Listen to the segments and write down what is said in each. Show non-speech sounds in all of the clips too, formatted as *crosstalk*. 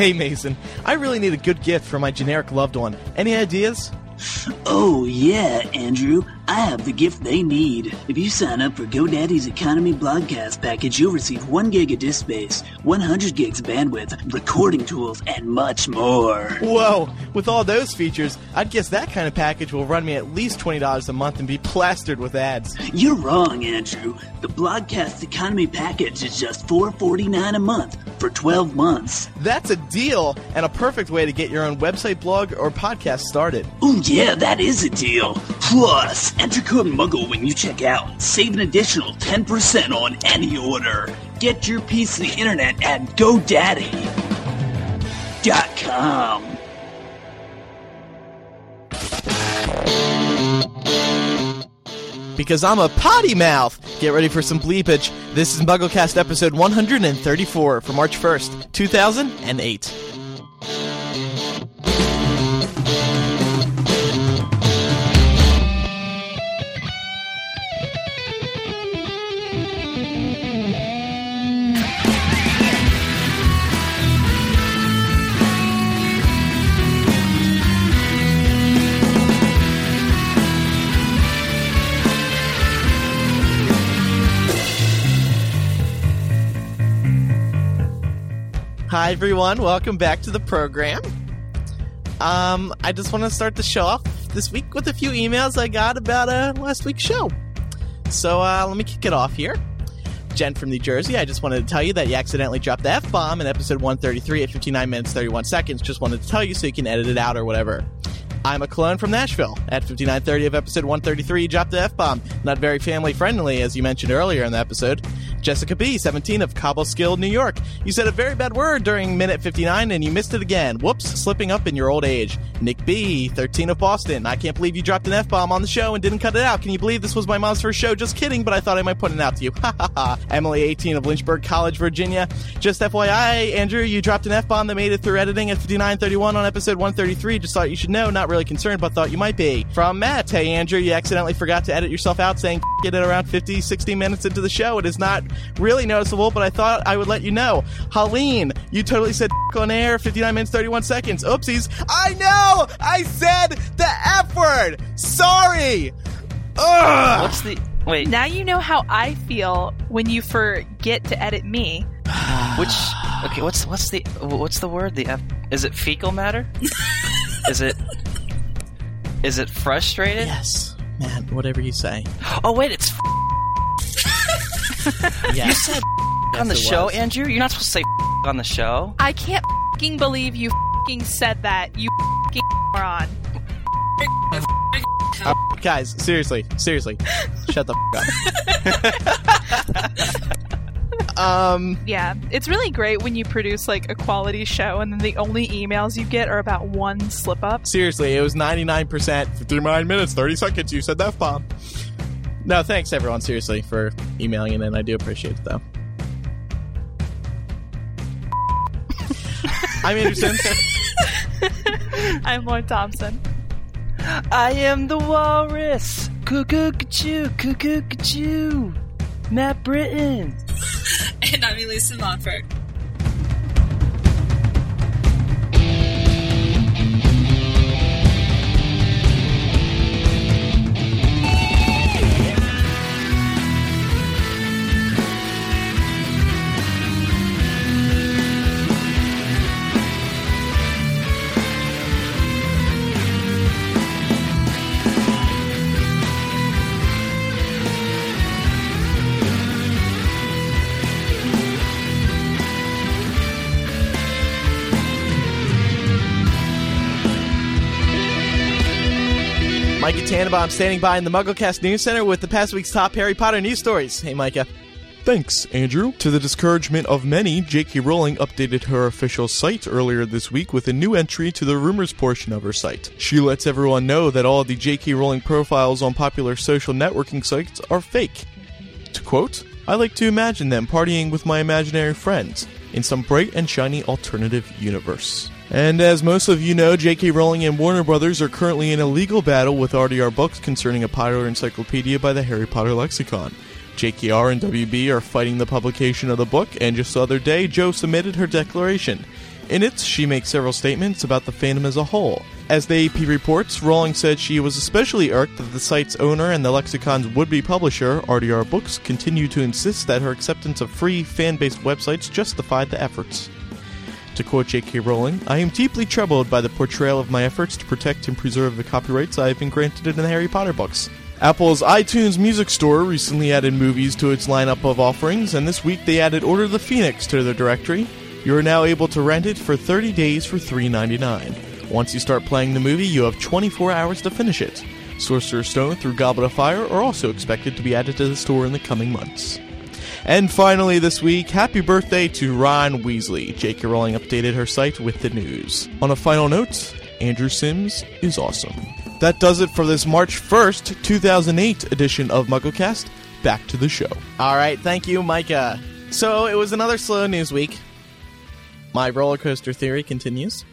Hey, Mason, I really need a good gift for my generic loved one. Any ideas? Oh, yeah, Andrew. I have the gift they need. If you sign up for GoDaddy's Economy Blogcast package, you'll receive 1 gig of disk space, 100 gigs of bandwidth, recording tools, and much more. Whoa, with all those features, I'd guess that kind of package will run me at least $20 a month and be plastered with ads. You're wrong, Andrew. The Blogcast Economy package is just $4.49 a month for 12 months. That's a deal and a perfect way to get your own website, blog, or podcast started. Oh, yeah, that is a deal. Plus, enter code MUGGLE when you check out. Save an additional 10% on any order. Get your piece of the internet at GoDaddy.com. Because I'm a potty mouth. Get ready for some bleepage. This is MuggleCast episode 134 for March 1st, 2008. Hi everyone, welcome back to the program. Um, I just want to start the show off this week with a few emails I got about uh, last week's show. So uh, let me kick it off here. Jen from New Jersey, I just wanted to tell you that you accidentally dropped the F bomb in episode 133 at 59 minutes 31 seconds. Just wanted to tell you so you can edit it out or whatever. I'm a clone from Nashville. At 5930 of episode 133, you dropped the F bomb. Not very family friendly, as you mentioned earlier in the episode. Jessica B, 17 of Cobleskill, New York. You said a very bad word during minute 59 and you missed it again. Whoops, slipping up in your old age. Nick B, 13 of Boston. I can't believe you dropped an F bomb on the show and didn't cut it out. Can you believe this was my mom's first show? Just kidding, but I thought I might put it out to you. *laughs* Ha ha ha. Emily, 18 of Lynchburg College, Virginia. Just FYI, Andrew, you dropped an F bomb that made it through editing at 5931 on episode 133. Just thought you should know. Not really concerned, but thought you might be. From Matt, hey Andrew, you accidentally forgot to edit yourself out saying get it around 50, 60 minutes into the show. It is not really noticeable, but I thought I would let you know. Helene, you totally said *laughs* on air, 59 minutes, 31 seconds. Oopsies. I know! I said the F word! Sorry! Ugh! What's the wait? Now you know how I feel when you forget to edit me. *sighs* Which okay? What's what's the what's the word? The F, is it fecal matter? *laughs* is it is it frustrated? Yes, man. whatever you say. Oh wait, it's Yes. *laughs* you said on the show, was. Andrew. You're not supposed to say on the show. I can't fing believe you fing said that, you fing moron. Uh, *laughs* guys, seriously, seriously, shut the f- up. *laughs* um, Yeah, it's really great when you produce like a quality show and then the only emails you get are about one slip up. seriously, it was 99%, 59 minutes, 30 seconds, you said the F-bomb. No, thanks everyone, seriously, for emailing in, and I do appreciate it, though. *laughs* I'm Anderson. *laughs* I'm Lloyd Thompson. I am the walrus. Cuckoo, choo, cuckoo, choo. Matt Britton. *laughs* And I'm Elisa Montfort. Tannenbaum standing by in the MuggleCast News Center with the past week's top Harry Potter news stories. Hey, Micah. Thanks, Andrew. To the discouragement of many, J.K. Rowling updated her official site earlier this week with a new entry to the rumors portion of her site. She lets everyone know that all the J.K. Rowling profiles on popular social networking sites are fake. To quote, I like to imagine them partying with my imaginary friends in some bright and shiny alternative universe. And as most of you know, J.K. Rowling and Warner Brothers are currently in a legal battle with RDR Books concerning a popular encyclopedia by the Harry Potter lexicon. JKR and WB are fighting the publication of the book, and just the other day, Joe submitted her declaration. In it, she makes several statements about the fandom as a whole. As the AP reports, Rowling said she was especially irked that the site's owner and the lexicon's would be publisher, RDR Books, continue to insist that her acceptance of free fan based websites justified the efforts. To quote J.K. Rowling, I am deeply troubled by the portrayal of my efforts to protect and preserve the copyrights I have been granted in the Harry Potter books. Apple's iTunes Music Store recently added movies to its lineup of offerings, and this week they added Order of the Phoenix to their directory. You are now able to rent it for 30 days for $3.99. Once you start playing the movie, you have 24 hours to finish it. Sorcerer's Stone through Goblet of Fire are also expected to be added to the store in the coming months. And finally, this week, happy birthday to Ron Weasley. J.K. Rowling updated her site with the news. On a final note, Andrew Sims is awesome. That does it for this March 1st, 2008 edition of MuggleCast. Back to the show. All right, thank you, Micah. So it was another slow news week. My roller coaster theory continues,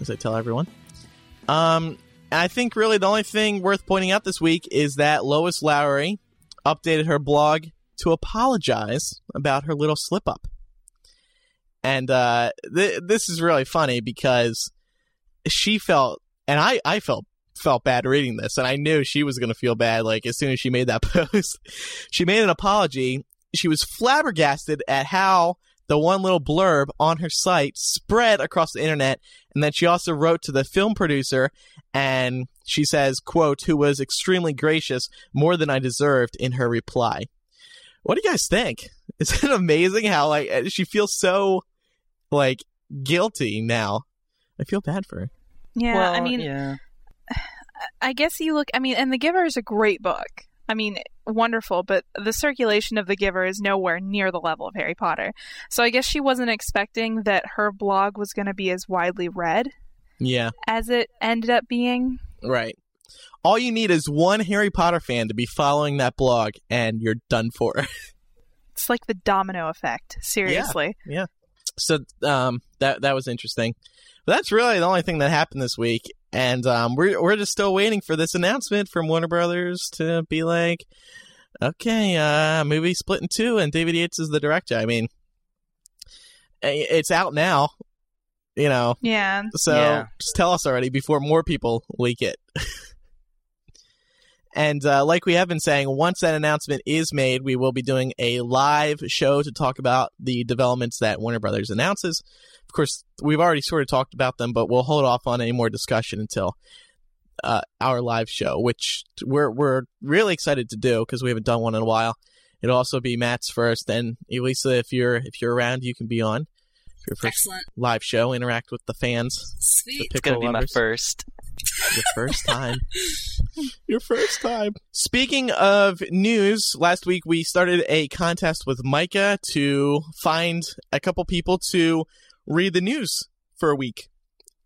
as I tell everyone. Um, I think really the only thing worth pointing out this week is that Lois Lowry updated her blog to apologize about her little slip up. And uh, th- this is really funny because she felt, and I, I felt felt bad reading this, and I knew she was going to feel bad. Like as soon as she made that *laughs* post, she made an apology. She was flabbergasted at how the one little blurb on her site spread across the internet, and then she also wrote to the film producer, and she says, "quote who was extremely gracious, more than I deserved," in her reply. What do you guys think? *laughs* Is it amazing how like eh, she feels so like guilty now? I feel bad for her. Yeah, well, I mean, yeah. *sighs* I guess you look. I mean, and The Giver is a great book. I mean, wonderful, but the circulation of The Giver is nowhere near the level of Harry Potter. So I guess she wasn't expecting that her blog was going to be as widely read Yeah, as it ended up being. right. All you need is one Harry Potter fan to be following that blog, and you're done for. *laughs* It's like the domino effect. Seriously. Yeah. So um, that that was interesting. But that's really the only thing that happened this week, and um, we're we're just still waiting for this announcement from Warner Brothers to be like, okay, uh, movie split in two, and David Yates is the director. I mean, it's out now, you know. Yeah. So Yeah. just tell us already before more people leak it. *laughs* and uh, like we have been saying, once that announcement is made, we will be doing a live show to talk about the developments that Warner Brothers announces. Of course, we've already sort of talked about them, but we'll hold off on any more discussion until uh, our live show, which we're we're really excited to do because we haven't done one in a while. It'll also be Matt's first, and Elisa, if you're if you're around, you can be on. For your first Excellent. live show, interact with the fans. Sweet. The It's gonna pickle be my first. Your first time. *laughs* Your first time. Speaking of news, last week we started a contest with Micah to find a couple people to read the news for a week.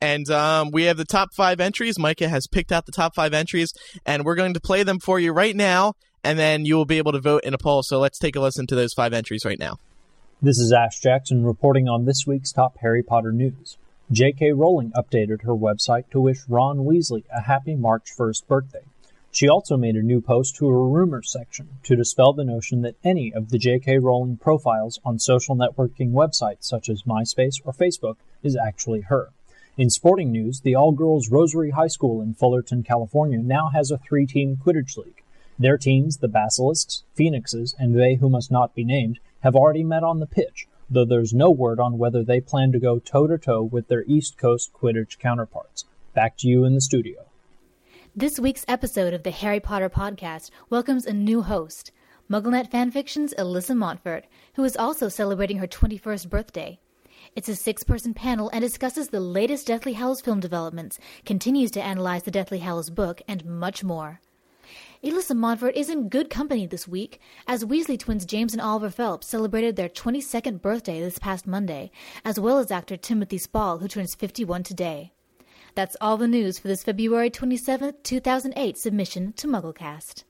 And um, we have the top five entries. Micah has picked out the top five entries, and we're going to play them for you right now, and then you will be able to vote in a poll. So let's take a listen to those five entries right now. This is Ash Jackson reporting on this week's top Harry Potter news. J.K. Rowling updated her website to wish Ron Weasley a happy March 1st birthday. She also made a new post to her rumors section to dispel the notion that any of the J.K. Rowling profiles on social networking websites such as MySpace or Facebook is actually her. In sporting news, the all girls Rosary High School in Fullerton, California now has a three team Quidditch league. Their teams, the Basilisks, Phoenixes, and they who must not be named, have already met on the pitch, though there's no word on whether they plan to go toe to toe with their East Coast Quidditch counterparts. Back to you in the studio. This week's episode of the Harry Potter podcast welcomes a new host, MuggleNet Fanfiction's Alyssa Montfort, who is also celebrating her 21st birthday. It's a six person panel and discusses the latest Deathly Hallows film developments, continues to analyze the Deathly Hallows book, and much more. Alyssa Montfort is in good company this week, as Weasley twins James and Oliver Phelps celebrated their 22nd birthday this past Monday, as well as actor Timothy Spall, who turns 51 today. That's all the news for this February 27, 2008 submission to MuggleCast.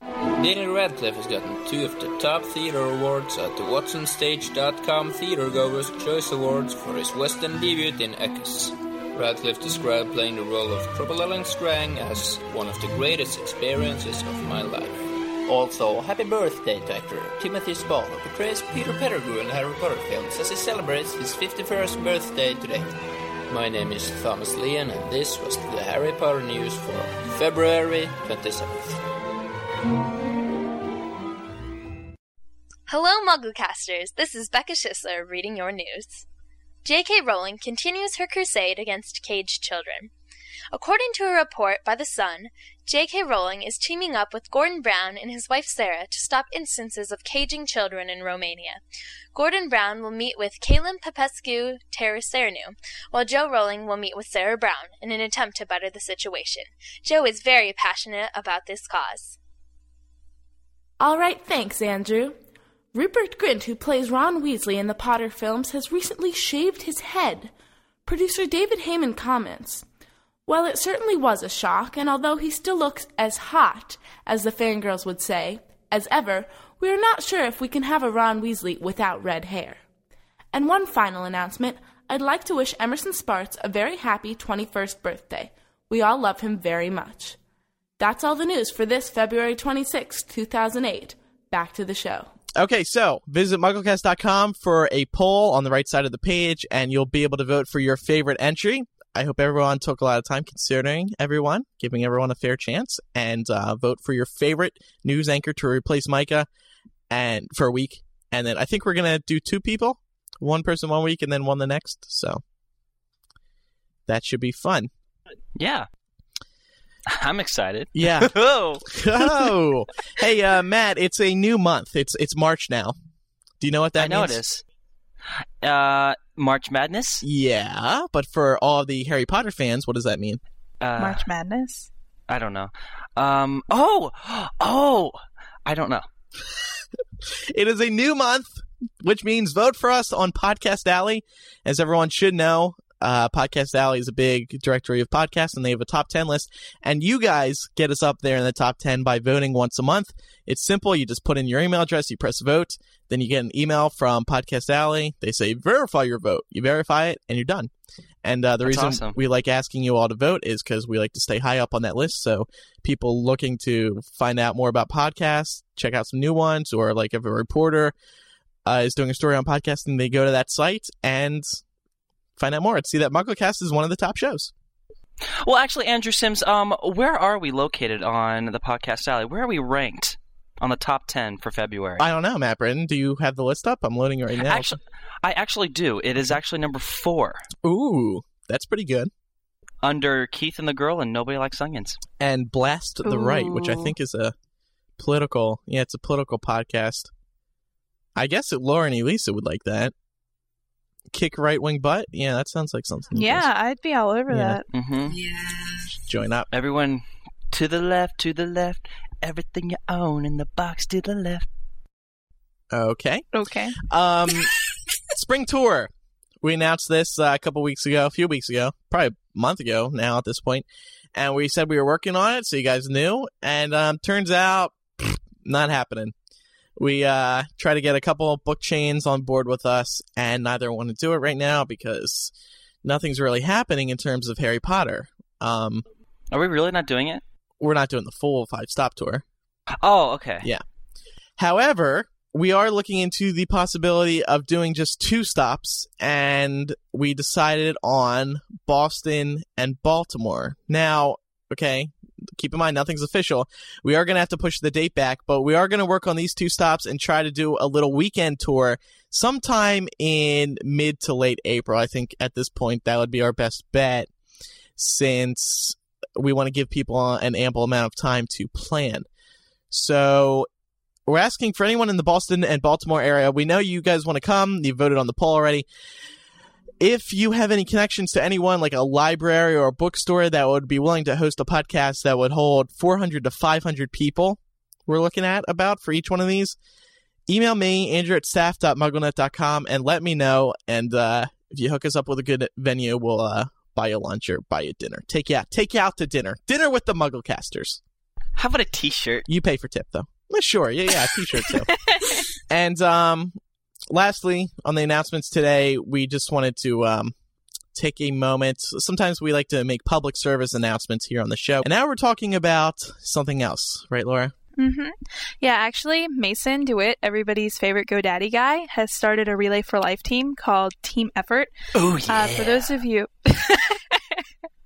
Daniel Radcliffe has gotten two of the top theater awards at the WhatsOnStage.com Theatergoers Choice Awards for his West End debut in Equus. Radcliffe described playing the role of Crocodile Strang as one of the greatest experiences of my life. Also, happy birthday to actor Timothy Spall, who portrays Peter Pettigrew in the Harry Potter films as he celebrates his 51st birthday today. My name is Thomas Leon, and this was the Harry Potter news for February 27th. Hello, Mugglecasters! This is Becca Schisler reading your news. J.K. Rowling continues her crusade against caged children. According to a report by The Sun, J.K. Rowling is teaming up with Gordon Brown and his wife Sarah to stop instances of caging children in Romania. Gordon Brown will meet with Caleb Popescu Tarasernu, while Joe Rowling will meet with Sarah Brown in an attempt to better the situation. Joe is very passionate about this cause. All right, thanks, Andrew. Rupert Grint, who plays Ron Weasley in the Potter films, has recently shaved his head. Producer David Heyman comments Well, it certainly was a shock, and although he still looks as hot, as the fangirls would say, as ever, we are not sure if we can have a Ron Weasley without red hair. And one final announcement I'd like to wish Emerson Spartz a very happy 21st birthday. We all love him very much. That's all the news for this February 26, 2008. Back to the show. Okay, so visit mugglecast.com for a poll on the right side of the page, and you'll be able to vote for your favorite entry. I hope everyone took a lot of time considering everyone, giving everyone a fair chance, and uh, vote for your favorite news anchor to replace Micah, and for a week. And then I think we're gonna do two people, one person one week, and then one the next. So that should be fun. Yeah. *laughs* I'm excited. Yeah. *laughs* oh. oh, *laughs* hey, uh, Matt, it's a new month. It's it's March now. Do you know what that I know means? it is. Uh, March Madness? Yeah, but for all the Harry Potter fans, what does that mean? Uh, March Madness. I don't know. Um. Oh. Oh. I don't know. It is a new month, which means vote for us on Podcast Alley. As everyone should know, uh, Podcast Alley is a big directory of podcasts, and they have a top 10 list. And you guys get us up there in the top 10 by voting once a month. It's simple. You just put in your email address, you press vote, then you get an email from Podcast Alley. They say, verify your vote. You verify it, and you're done. And uh, the That's reason awesome. we like asking you all to vote is because we like to stay high up on that list. So people looking to find out more about podcasts, check out some new ones, or like if a reporter uh, is doing a story on podcasting, they go to that site and find out more and see that MuggleCast is one of the top shows. Well, actually, Andrew Sims, um, where are we located on the podcast alley? Where are we ranked on the top ten for February? I don't know, Matt Britton. Do you have the list up? I'm loading it right now. Actually, I actually do. It is actually number four Ooh, that's pretty good. under Keith and the Girl and Nobody Likes Onions. And Blast the Right, which I think is a political. Yeah, it's a political podcast. I guess that Laura and Elisa would like that. Kick right wing butt. Yeah, that sounds like something. Yeah, I'd be all over Yeah. that. Mm-hmm. Yeah. Join up. Everyone to the left, to the left. Everything you own in the box to the left. Okay. Okay. Um, *laughs* spring tour. We announced this uh, a couple weeks ago, a few weeks ago, probably a month ago now at this point, and we said we were working on it, so you guys knew. And um, turns out, *sniffs* not happening. We uh, try to get a couple of book chains on board with us, and neither want to do it right now because nothing's really happening in terms of Harry Potter. Um, Are we really not doing it? we're not doing the full five stop tour. Oh, okay. Yeah. However, we are looking into the possibility of doing just two stops, and we decided on Boston and Baltimore. Now, okay, keep in mind nothing's official. We are going to have to push the date back, but we are going to work on these two stops and try to do a little weekend tour sometime in mid to late April. I think at this point that would be our best bet since we want to give people an ample amount of time to plan. So we're asking for anyone in the Boston and Baltimore area. We know you guys want to come. You voted on the poll already. If you have any connections to anyone like a library or a bookstore that would be willing to host a podcast that would hold 400 to 500 people, we're looking at about for each one of these, email me, Andrew at staff.mugglenet.com, and let me know. And uh, if you hook us up with a good venue, we'll uh, buy you lunch or buy you dinner. Take you out. Take you out to dinner. Dinner with the Mugglecasters. How about a T-shirt? You pay for tip though. Sure, yeah, yeah, t-shirt too. *laughs* and um, lastly, on the announcements today, we just wanted to um, take a moment. Sometimes we like to make public service announcements here on the show, and now we're talking about something else, right, Laura? hmm Yeah, actually, Mason DeWitt, everybody's favorite GoDaddy guy, has started a Relay for Life team called Team Effort. Oh Uh, for those of you. *laughs*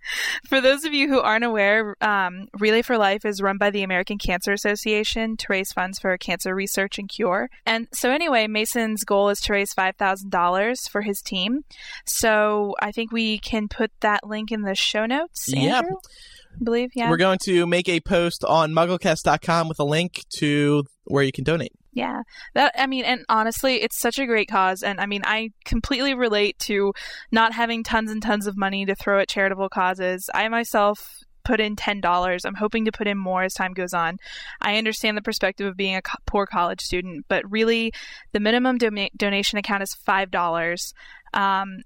*laughs* For those of you who aren't aware, um, Relay for Life is run by the American Cancer Association to raise funds for cancer research and cure. And so, anyway, Mason's goal is to raise $5,000 for his team. So, I think we can put that link in the show notes. Andrew? I believe, yeah. We're going to make a post on mugglecast.com with a link to where you can donate. Yeah. That I mean and honestly, it's such a great cause and I mean I completely relate to not having tons and tons of money to throw at charitable causes. I myself put in $10. I'm hoping to put in more as time goes on. I understand the perspective of being a co- poor college student, but really the minimum doma- donation account is $5. Um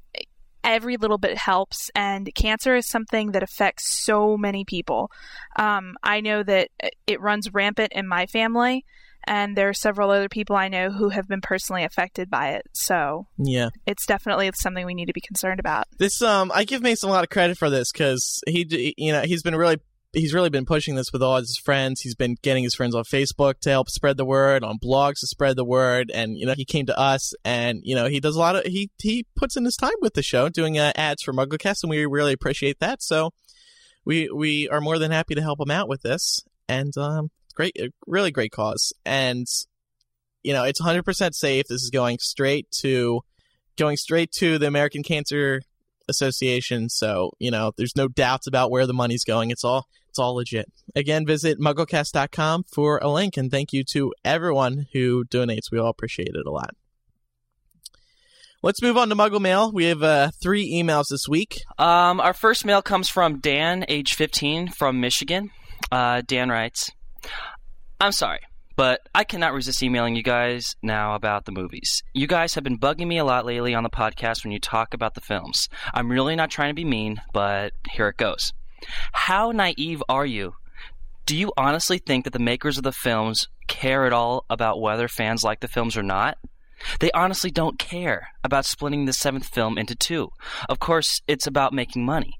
every little bit helps and cancer is something that affects so many people um, i know that it runs rampant in my family and there are several other people i know who have been personally affected by it so Yeah. it's definitely something we need to be concerned about This um I give Mason a lot of credit for this cuz he you know, he's been really he's really been pushing this with all his friends. He's been getting his friends on Facebook to help spread the word, on blogs to spread the word, and you know, he came to us and you know, he does a lot of he he puts in his time with the show doing uh, ads for MuggleCast and we really appreciate that. So we we are more than happy to help him out with this and um great really great cause. And you know, it's 100% safe. This is going straight to going straight to the American Cancer Association. So, you know, there's no doubts about where the money's going. It's all it's all legit. Again, visit mugglecast.com for a link and thank you to everyone who donates. We all appreciate it a lot. Let's move on to Muggle Mail. We have uh, three emails this week. Um, our first mail comes from Dan, age 15, from Michigan. Uh, Dan writes, I'm sorry, but I cannot resist emailing you guys now about the movies. You guys have been bugging me a lot lately on the podcast when you talk about the films. I'm really not trying to be mean, but here it goes. How naive are you? Do you honestly think that the makers of the films care at all about whether fans like the films or not? They honestly don't care about splitting the seventh film into two. Of course, it's about making money.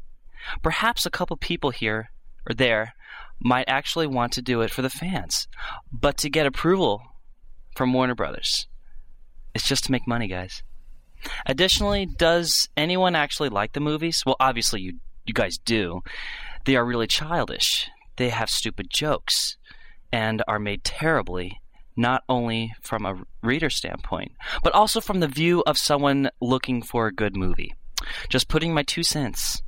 Perhaps a couple people here or there might actually want to do it for the fans, but to get approval from Warner Brothers. It's just to make money, guys. Additionally, does anyone actually like the movies? Well, obviously you you guys do. They are really childish. They have stupid jokes and are made terribly not only from a reader standpoint, but also from the view of someone looking for a good movie. Just putting my two cents.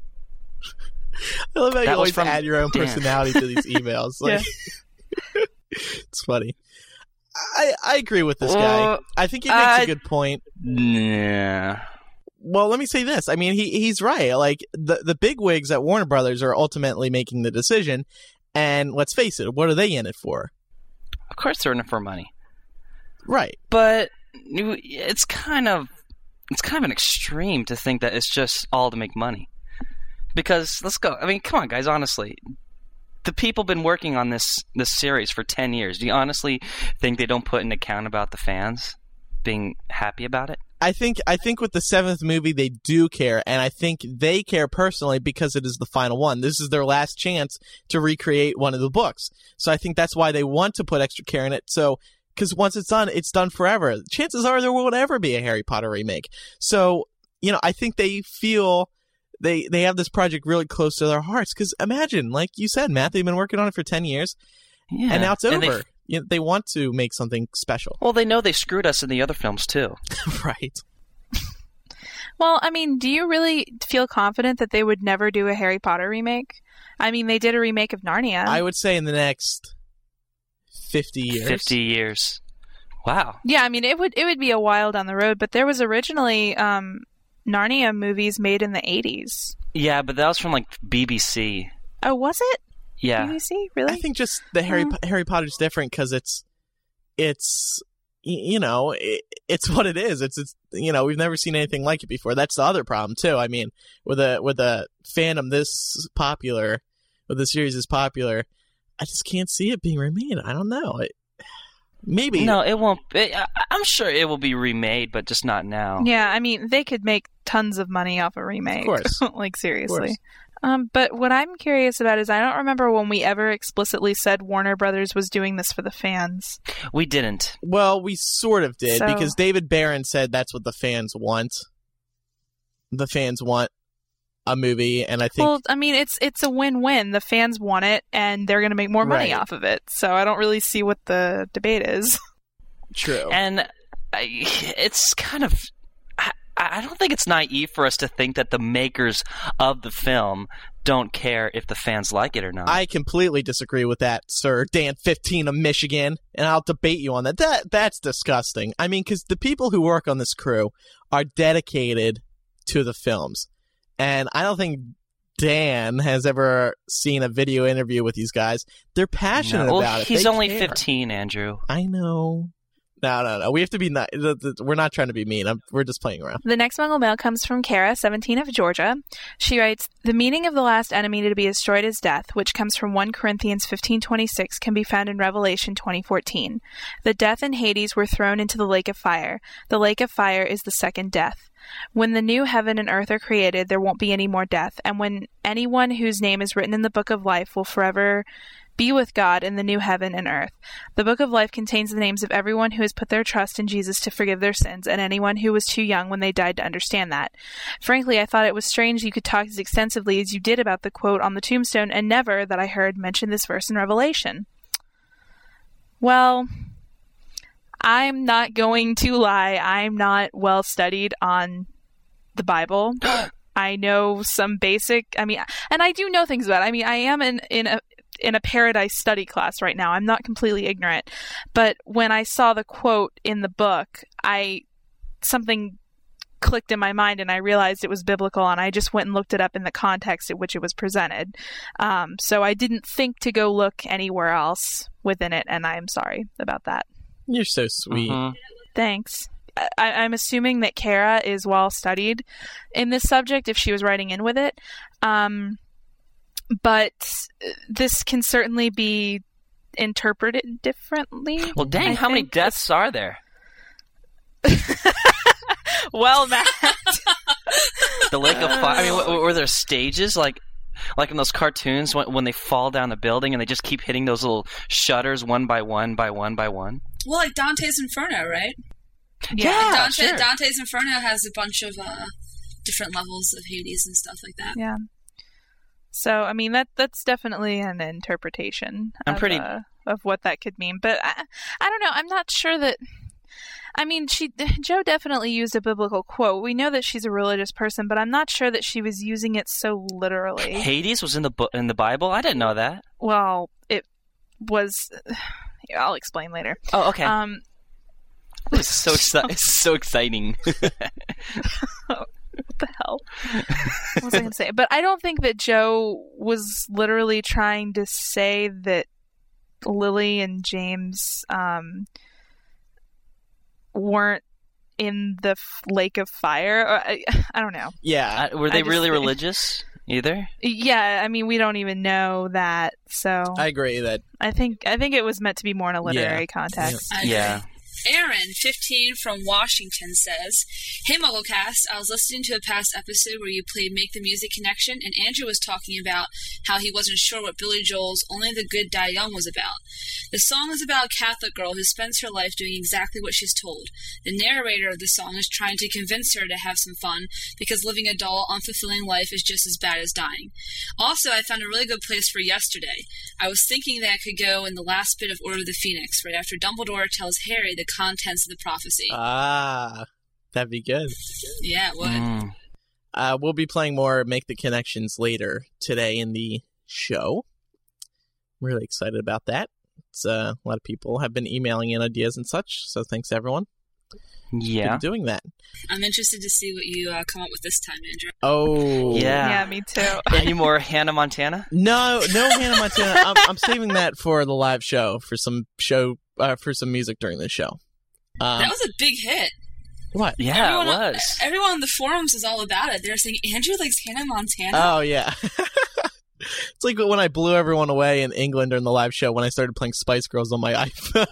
I love how you That was always from add your own Dan. personality to these emails. *laughs* Like, *laughs* it's funny. I I agree with this guy. Uh, I think he makes a good point. Nah. Well, let me say this. I mean, he he's right. Like the the big wigs at Warner Brothers are ultimately making the decision. And let's face it, what are they in it for? Of course they're in it for money. Right. But it's kind of it's kind of an extreme to think that it's just all to make money. Because let's go. I mean, come on, guys. Honestly, the people been working on this this series for ten years. Do you honestly think they don't put an account about the fans being happy about it? I think I think with the seventh movie they do care, and I think they care personally because it is the final one. This is their last chance to recreate one of the books. So I think that's why they want to put extra care in it. So because once it's done, it's done forever. Chances are there won't ever be a Harry Potter remake. So you know, I think they feel they they have this project really close to their hearts. Because imagine, like you said, Matt, they've been working on it for ten years, Yeah. and now it's And they- over. You know, they want to make something special, well, they know they screwed us in the other films too. *laughs* *laughs* right? well i mean do you really feel confident that they would never do a harry potter remake i mean they did a remake of narnia I would say in the next fifty years. Fifty years. Wow. Yeah, I mean it would it would be a while down the road, but there was originally um, Narnia movies made in the eighties. Yeah, but that was from like BBC. Oh, was it? Yeah. BBC really? I think just the Harry Mm. Harry Potter's different because it's it's you know it, it's what it is. It's it's you know we've never seen anything like it before. That's the other problem too. I mean with a with a fandom this popular, with the series is popular, I just can't see it being remade. I don't know. It, maybe No, it won't. It, I, I'm sure it will be remade, but just not now. Yeah, I mean they could make tons of money off a remake. Of course. *laughs* like Of seriously. course. Um, but what I'm curious about is I don't remember when we ever explicitly said Warner Brothers was doing this for the fans. We didn't. Well, we sort of did So- because David Barron said that's what the fans want. The fans want a movie, and I think Well, I mean, it's it's a win-win. The fans want it, and they're going to make more money Right. off of it. So I don't really see what the debate is. true. And I, it's kind of. I, I don't think it's naive for us to think that the makers of the film don't care if the fans like it or not. I completely disagree with that, sir. Dan 15 of Michigan, and I'll debate you on that. That that's disgusting. I mean, because the people who work on this crew are dedicated to the films, and I don't think Dan has ever seen a video interview with these guys. They're passionate No. well, about it. he's They only care. 15, Andrew. I know. No, no, no. We have to be not. th- th- We're not trying to be mean. I'm, we're just playing around. The next Muggle mail comes from Kara, 17 of Georgia. She writes, "The meaning of the last enemy to be destroyed is death, which comes from 1 Corinthians 15:26 can be found in Revelation 20:14. The death and Hades were thrown into the lake of fire. The lake of fire is the second death. When the new heaven and earth are created, there won't be any more death, and when anyone whose name is written in the book of life will forever be with God in the new heaven and earth. The book of life contains the names of everyone who has put their trust in Jesus to forgive their sins and anyone who was too young when they died to understand that. Frankly, I thought it was strange you could talk as extensively as you did about the quote on the tombstone and never, that I heard, mention this verse in Revelation. Well, I'm not going to lie. I'm not well studied on the Bible. *gasps* I know some basic. I mean, and I do know things about. It. I mean, I am in in a in a paradise study class right now. I'm not completely ignorant, but when I saw the quote in the book, I something clicked in my mind and I realized it was biblical and I just went and looked it up in the context at which it was presented. Um, so I didn't think to go look anywhere else within it, and I'm sorry about that. You're so sweet. Mhm. Thanks. I, I'm assuming that Kara is well studied in this subject if she was writing in with it. Um, but uh, this can certainly be interpreted differently. Well, dang, I how many think. deaths are there? *laughs* Well, Matt. The Lake of Fire. I mean, w- were there stages like? Like in those cartoons when, when they fall down the building and they just keep hitting those little shutters one by one by one by one. Well, like Dante's Inferno, right? Yeah, Dante, sure. Dante's Inferno has a bunch of uh, different levels of Hades and stuff like that. Yeah. So I mean that that's definitely an interpretation. I'm of, pretty- uh, of what that could mean, but I, I don't know. I'm not sure that. I mean, she *laughs* Joe definitely used a biblical quote. We know that she's a religious person, but I'm not sure that she was using it so literally. Hades was in the in the Bible. I didn't know that. Well, it was. *sighs* I'll explain later. Oh, okay. Um, *laughs* is so exci- *laughs* it's so exciting. what the hell? what was I going to say? But I don't think that Joe was literally trying to say that Lily and James um, weren't in the f- lake of fire. Or, I, *laughs* I don't know. Yeah. Uh, were they just really think- religious? Either. Yeah, I mean, we don't even know that. So I agree that I think I think it was meant to be more in a literary context. I. Yeah. Aaron, 15 from Washington says, Hey Mugglecast, I was listening to a past episode where you played Make the Music Connection, and Andrew was talking about how he wasn't sure what Billy Joel's Only the Good Die Young was about. The song is about a Catholic girl who spends her life doing exactly what she's told. The narrator of the song is trying to convince her to have some fun because living a dull, unfulfilling life is just as bad as dying. Also, I found a really good place for yesterday. I was thinking that it could go in the last bit of Order of the Phoenix, right after Dumbledore tells Harry the contents of the prophecy. ah, that'd be good. yeah, it would. Mm. Uh, we'll be playing more Make the Connections later today in the show. I'm really excited about that. It's, uh, a lot of people have been emailing in ideas and such, so thanks everyone Yeah. for doing that. I'm interested to see what you uh, come up with this time, Andrew. Oh, Yeah. Yeah, me too. *laughs* Any more Hannah Montana? No, no Hannah Montana. I'm, I'm saving that for the live show for some show uh, for some music during the show. Um, that was a big hit. what? Yeah, everyone, it was. Everyone on the forums is all about it. They're saying Andrew likes Hannah Montana. Oh yeah. *laughs* It's like when I blew everyone away in England during the live show when I started playing Spice Girls on my iPhone.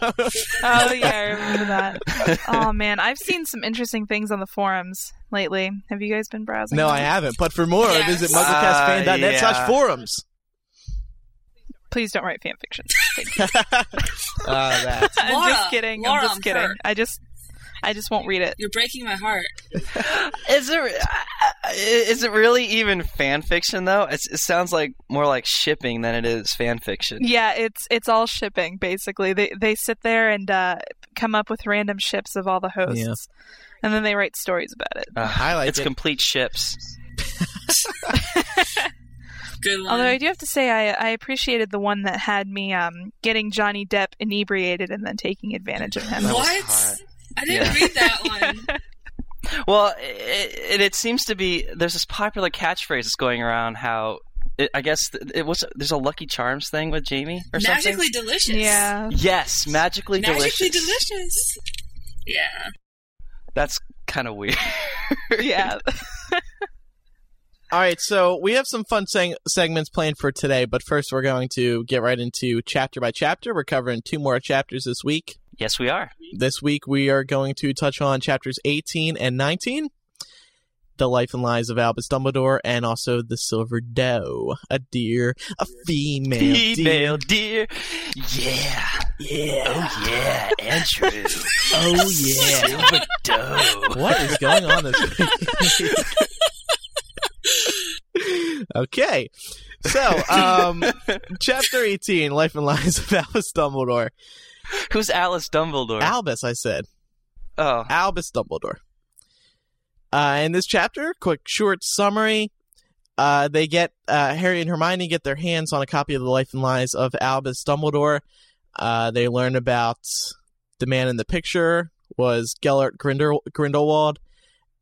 Oh yeah, I remember that. oh man, I've seen some interesting things on the forums lately. Have you guys been browsing? no, them? I haven't. But for more, Yes. visit mugglecastfan.net Uh, slash forums. Please don't write fan fiction. Ah, *laughs* that. *laughs* I'm Laura, just kidding. Laura, I'm just I'm kidding. hurt. I just, I just won't read it. You're breaking my heart. *laughs* Is it is it really even fan fiction though? It's, it sounds like more like shipping than it is fan fiction. Yeah, it's it's all shipping basically. They they sit there and uh, come up with random ships of all the hosts, Yeah. and then they write stories about it. Uh, I like it's it. complete ships. *laughs* Good one. Although I do have to say, I I appreciated the one that had me um getting Johnny Depp inebriated and then taking advantage of him. That was what? Hot. I didn't Yeah. read that one. *laughs* Well, it, it, it seems to be there's this popular catchphrase that's going around how it, I guess it was there's a Lucky Charms thing with Jamie or something. Magically delicious. Yeah. Yes, magically, Magically delicious. Magically delicious. Yeah. That's kind of weird. *laughs* yeah. *laughs* All right, so we have some fun seg- segments planned for today, but first we're going to get right into chapter by chapter. We're covering two more chapters this week. Yes, we are. This week we are going to touch on chapters 18 and 19 The Life and Lies of Albus Dumbledore, and also The Silver Doe, a deer, a female, deer. Female dear. Yeah. Yeah. Oh yeah, Andrew. Oh, yeah. Silver Doe. what is going on this week? *laughs* okay. So, um, *laughs* chapter 18, Life and Lies of Albus Dumbledore. *laughs* Who's Alice Dumbledore? Albus, I said. oh, Albus Dumbledore. Uh, in this chapter, quick short summary. Uh, they get uh, Harry and Hermione get their hands on a copy of the Life and Lies of Albus Dumbledore. Uh, they learn about the man in the picture was Gellert Grindel- Grindelwald,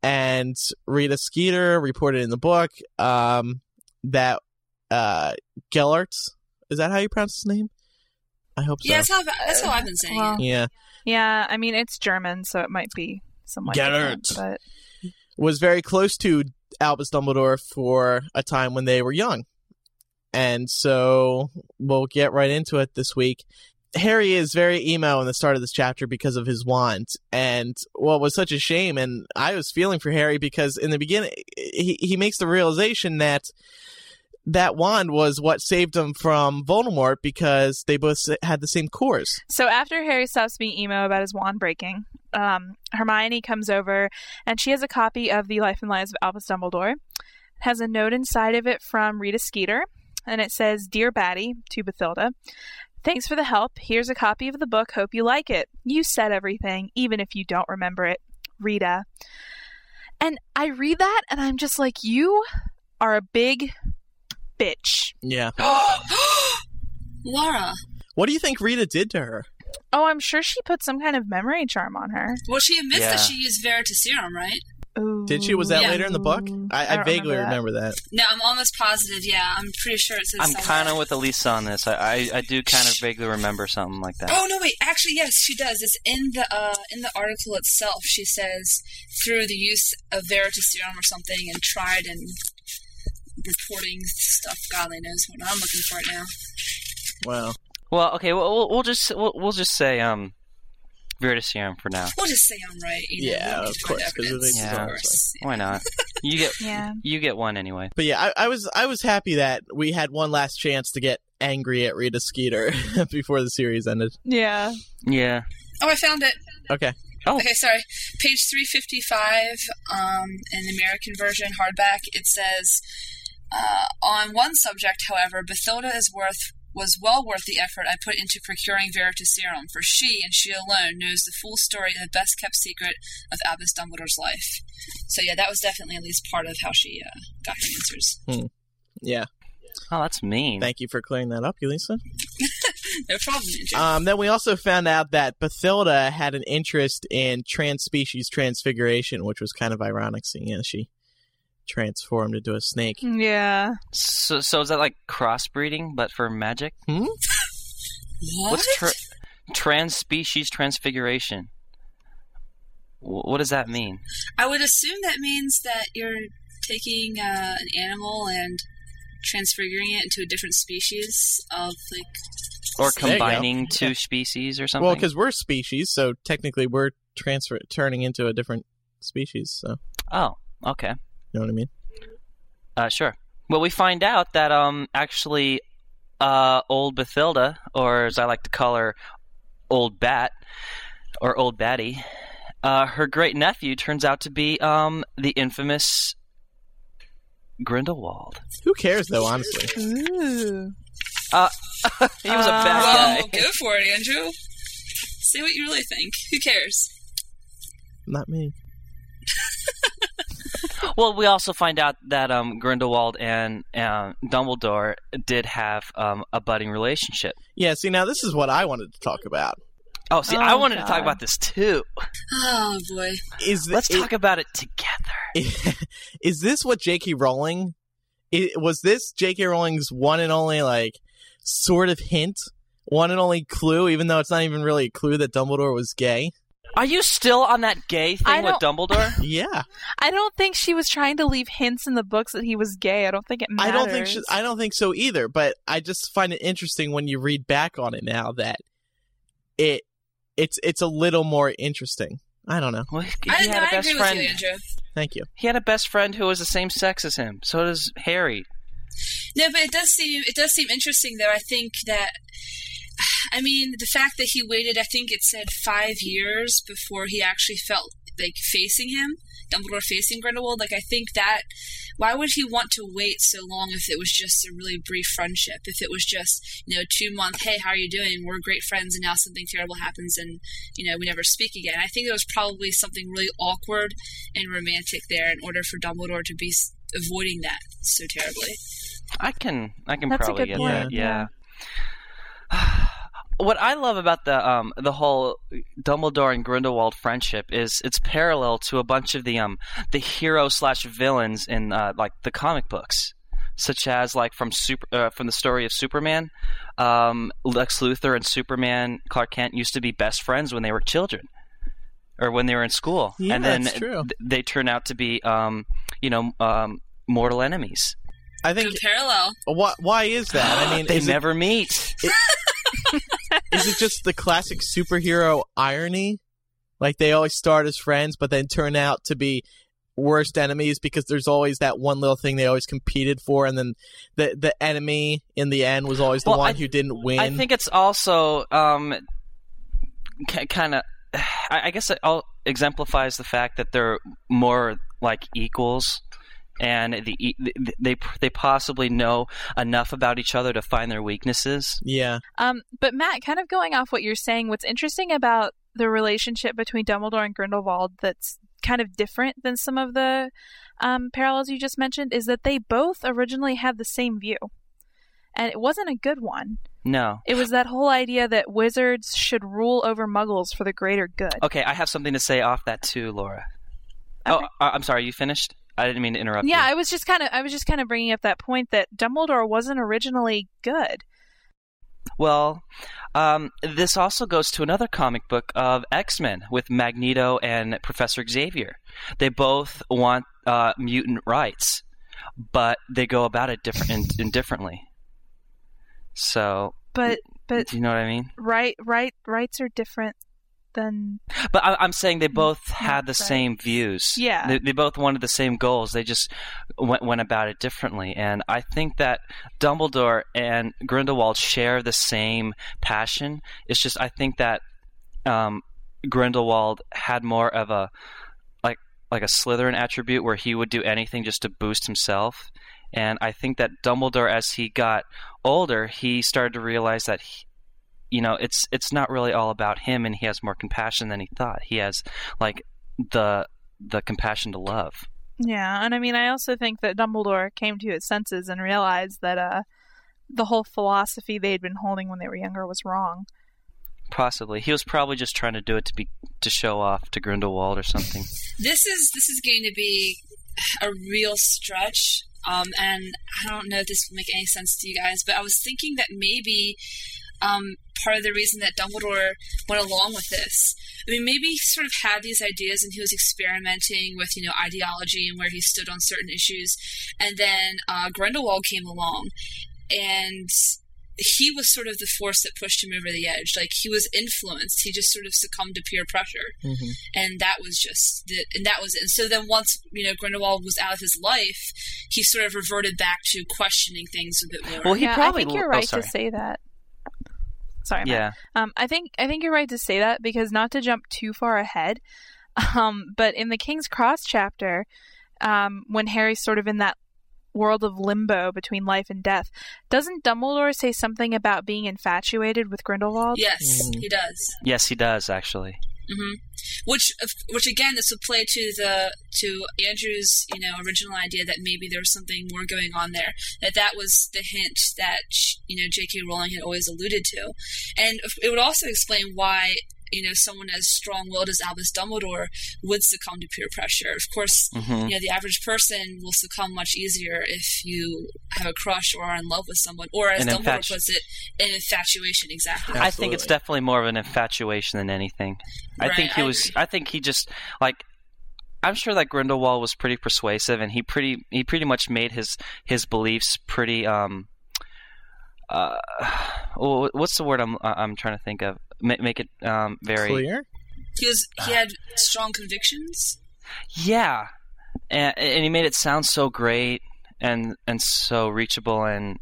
and Rita Skeeter reported in the book um, that uh, Gellert is that how you pronounce his name? I hope so. Yeah, that's how, that's how I've been saying Well, it. Yeah. Yeah, I mean it's German, so it might be somewhat Gellert. different, but was very close to Albus Dumbledore for a time when they were young. And so we'll get right into it this week. Harry is very emo in the start of this chapter because of his wand. And what was such a shame, and I was feeling for Harry because in the beginning, he, he makes the realization that that wand was what saved him from Voldemort because they both had the same cores. So after Harry stops being emo about his wand breaking, um, Hermione comes over and she has a copy of The Life and Lives of Albus Dumbledore. It has a note inside of it from Rita Skeeter, and it says, Dear Batty, to Bathilda, thanks for the help. Here's a copy of the book. Hope you like it. You said everything, even if you don't remember it. Rita. And I read that and I'm just like, you are a big bitch. Yeah. *gasps* Laura. What do you think Rita did to her? Oh, I'm sure she put some kind of memory charm on her. Well, she admits Yeah. that she used Veritaserum, right? Did she? Was that Yeah. later in the book? I, I, don't vaguely remember remember that. No, I'm almost positive. Yeah, I'm pretty sure it says. I'm kind of with Elisa on this. I, I, I do kind of vaguely remember something like that. Oh no, wait. Actually, yes, she does. It's in the uh, in the article itself. She says through the use of Veritaserum or something, and tried and reporting stuff. God only knows what I'm looking for it now. Wow. Well, okay, we'll, we'll, we'll just we'll, we'll just say um, Veritaserum for now. We'll just say I'm right. You know, Yeah, we of to find course, 'cause evidence, Yeah. of course. Why not? You get *laughs* Yeah. you get one anyway. But yeah, I, I was I was happy that we had one last chance to get angry at Rita Skeeter *laughs* before the series ended. Yeah. Yeah. Oh, I found it. Okay. Oh. Okay, sorry. Page 355 um, in the American version, hardback, it says uh, On one subject, however, Bathilda is worth was well worth the effort I put into procuring Veritaserum, for she and she alone knows the full story and the best kept secret of Albus Dumbledore's life. So yeah, that was definitely at least part of how she uh, got her answers. Yeah. Oh, that's mean. Thank you for clearing that up, Elisa. *laughs* No problem, Um, then we also found out that Bathilda had an interest in trans-species transfiguration, which was kind of ironic, seeing as she transformed into a snake. Yeah. So, so is that like crossbreeding, but for magic? what? What's tra- trans-species transfiguration? Wh- What does that mean? I would assume that means that you're taking uh, an animal and transfiguring it into a different species of like. Or There you go. combining two Yeah. species or something. Well, because we're species, so technically we're transfer turning into a different species. So oh, okay. You know what I mean? Uh, sure. Well, we find out that um actually, uh, old Bathilda, or as I like to call her, old Bat, or old Batty, uh, her great nephew turns out to be um the infamous Grindelwald. Who cares though? Honestly, Ooh. Uh, *laughs* he was a Uh, bad Well, guy. go for it, Andrew. Say what you really think. Who cares? not me. *laughs* Well, we also find out that um, Grindelwald and uh, Dumbledore did have um, a budding relationship. Yeah. See, now this is what I wanted to talk about. Oh, see, I Oh, wanted to talk about this too. Oh boy. Is th- Let's it- talk about it together. *laughs* is this what J.K. Rowling? It, was this J.K. Rowling's one and only like sort of hint, one and only clue, even though it's not even really a clue that Dumbledore was gay? Are you still on that gay I thing with Dumbledore? *laughs* Yeah, I don't think she was trying to leave hints in the books that he was gay. I don't think it matters. I matters. don't think she, I don't think so either. But I just find it interesting when you read back on it now that it it's it's a little more interesting. I don't know. Well, he, he I, had no, a I best friend. you, Thank you. He had a best friend who was the same sex as him. So does Harry. No, but it does seem it does seem interesting though. I think that I mean the fact that he waited, I think it said five years before he actually felt like facing him, Dumbledore facing Grindelwald. Like I think that why would he want to wait so long if it was just a really brief friendship? If it was just you know two month, hey, how are you doing? We're great friends, and now something terrible happens, and you know we never speak again. I think there was probably something really awkward and romantic there in order for Dumbledore to be avoiding that so terribly. I can I can That's probably good get point, that. yeah. Yeah. What I love about the um the whole Dumbledore and Grindelwald friendship is it's parallel to a bunch of the um the hero slash villains in uh, like the comic books, such as like from super uh, from the story of Superman, um, Lex Luthor and Superman Clark Kent used to be best friends when they were children. Or when they were in school, Yeah, and then that's true. th- they turn out to be, um, you know, um, mortal enemies. I think Good parallel. why why is that? I *gasps* mean, they is it- never meet. is it just the classic superhero irony? Like they always start as friends, but then turn out to be worst enemies because there's always that one little thing they always competed for, and then the the enemy in the end was always the Well, one I- who didn't win. I think it's also um, kind of. *sighs* I I guess it all exemplifies the fact that they're more like equals, and the, e- they they possibly know enough about each other to find their weaknesses. yeah, Um, but Matt, kind of going off what you're saying, what's interesting about the relationship between Dumbledore and Grindelwald that's kind of different than some of the um, parallels you just mentioned is that they both originally had the same view. And it wasn't a good one. No. It was that whole idea that wizards should rule over muggles for the greater good. Okay, I have something to say off that too, Laura. Oh, I'm sorry. You finished? I didn't mean to interrupt. Yeah, you. I was just kind of I was just kind of bringing up that point that Dumbledore wasn't originally good. Well, um, this also goes to another comic book of X Men with Magneto and Professor Xavier. They both want uh, mutant rights, but they go about it different in, differently. So, But but do you know what I mean? right right rights are different than But I, I'm saying they both Not had the same views. Yeah. They, they both wanted the same goals. They just went, went about it differently. And I think that Dumbledore and Grindelwald share the same passion. It's just I think that um, Grindelwald had more of a like like a Slytherin attribute where he would do anything just to boost himself. And I think that Dumbledore, as he got older, he started to realize that he, you know it's it's not really all about him and he has more compassion than he thought. He has like the the compassion to love. Yeah, and I mean, I also think that Dumbledore came to his senses and realized that uh, the whole philosophy they'd been holding when they were younger was wrong. possibly. He was probably just trying to do it to be to show off to grindelwald or something. *laughs* This is this is going to be a real stretch, um, and I don't know if this will make any sense to you guys, but I was thinking that maybe um, part of the reason that Dumbledore went along with this. I mean, maybe he sort of had these ideas and he was experimenting with, you know, ideology and where he stood on certain issues. And then uh, Grindelwald came along and he was sort of the force that pushed him over the edge. Like he was influenced. He just sort of succumbed to peer pressure, Mhm. and that was just the, and that was it. And so then once you know Grindelwald was out of his life, he sort of reverted back to questioning things a bit more. Well, he yeah, probably I think you're oh, right to say that. Sorry, Matt. Yeah. Um, I think I think you're right to say that because not to jump too far ahead, *laughs* um, but in the King's Cross chapter, um, when Harry's sort of in that world of limbo between life and death, doesn't Dumbledore say something about being infatuated with Grindelwald? yes, Mm-hmm. he does. Yes, he does actually. Hmm Which, which again, this would play to the to Andrew's, you know, original idea that maybe there was something more going on there. That that was the hint that you know J.K. Rowling had always alluded to, and it would also explain why you know someone as strong-willed as Albus Dumbledore would succumb to peer pressure. Of course, Mhm. you know the average person will succumb much easier if you have a crush or are in love with someone, or as An Dumbledore infatu- puts it, an infatuation. Exactly. I think it's definitely more of an infatuation than anything. I think he I was. I think he just like. I'm sure that Grindelwald was pretty persuasive, and he pretty he pretty much made his his beliefs pretty. Um, uh, *sighs* wh- what's the word I'm I'm trying to think of? Make, make it um very Clear? He was he had strong convictions. Yeah, and, and he made it sound so great and and so reachable, and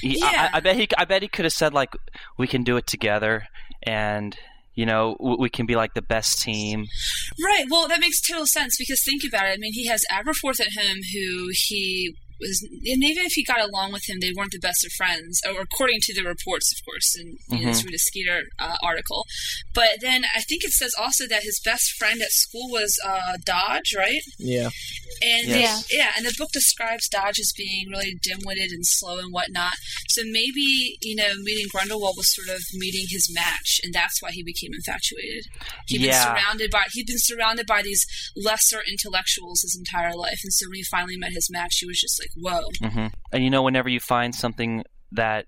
he, Yeah. I, I bet he I bet he could have said like, "We can do it together," and you know, w- we can be like the best team. Right. Well, that makes total sense because think about it. I mean, he has Aberforth at home, who he was, and even if he got along with him, they weren't the best of friends, or according to the reports, of course, in you know, Mhm. this Rita Skeeter uh, article. But then I think it says also that his best friend at school was uh, Dodge, right? Yeah. And Yes. they- yeah, and the book describes Dodge as being really dim-witted and slow and whatnot. So maybe you know, meeting Grindelwald was sort of meeting his match, and that's why he became infatuated. He'd been surrounded by he'd been surrounded by these lesser intellectuals his entire life, and so when he finally met his match, he was just like, "Whoa!" hmm And you know, whenever you find something that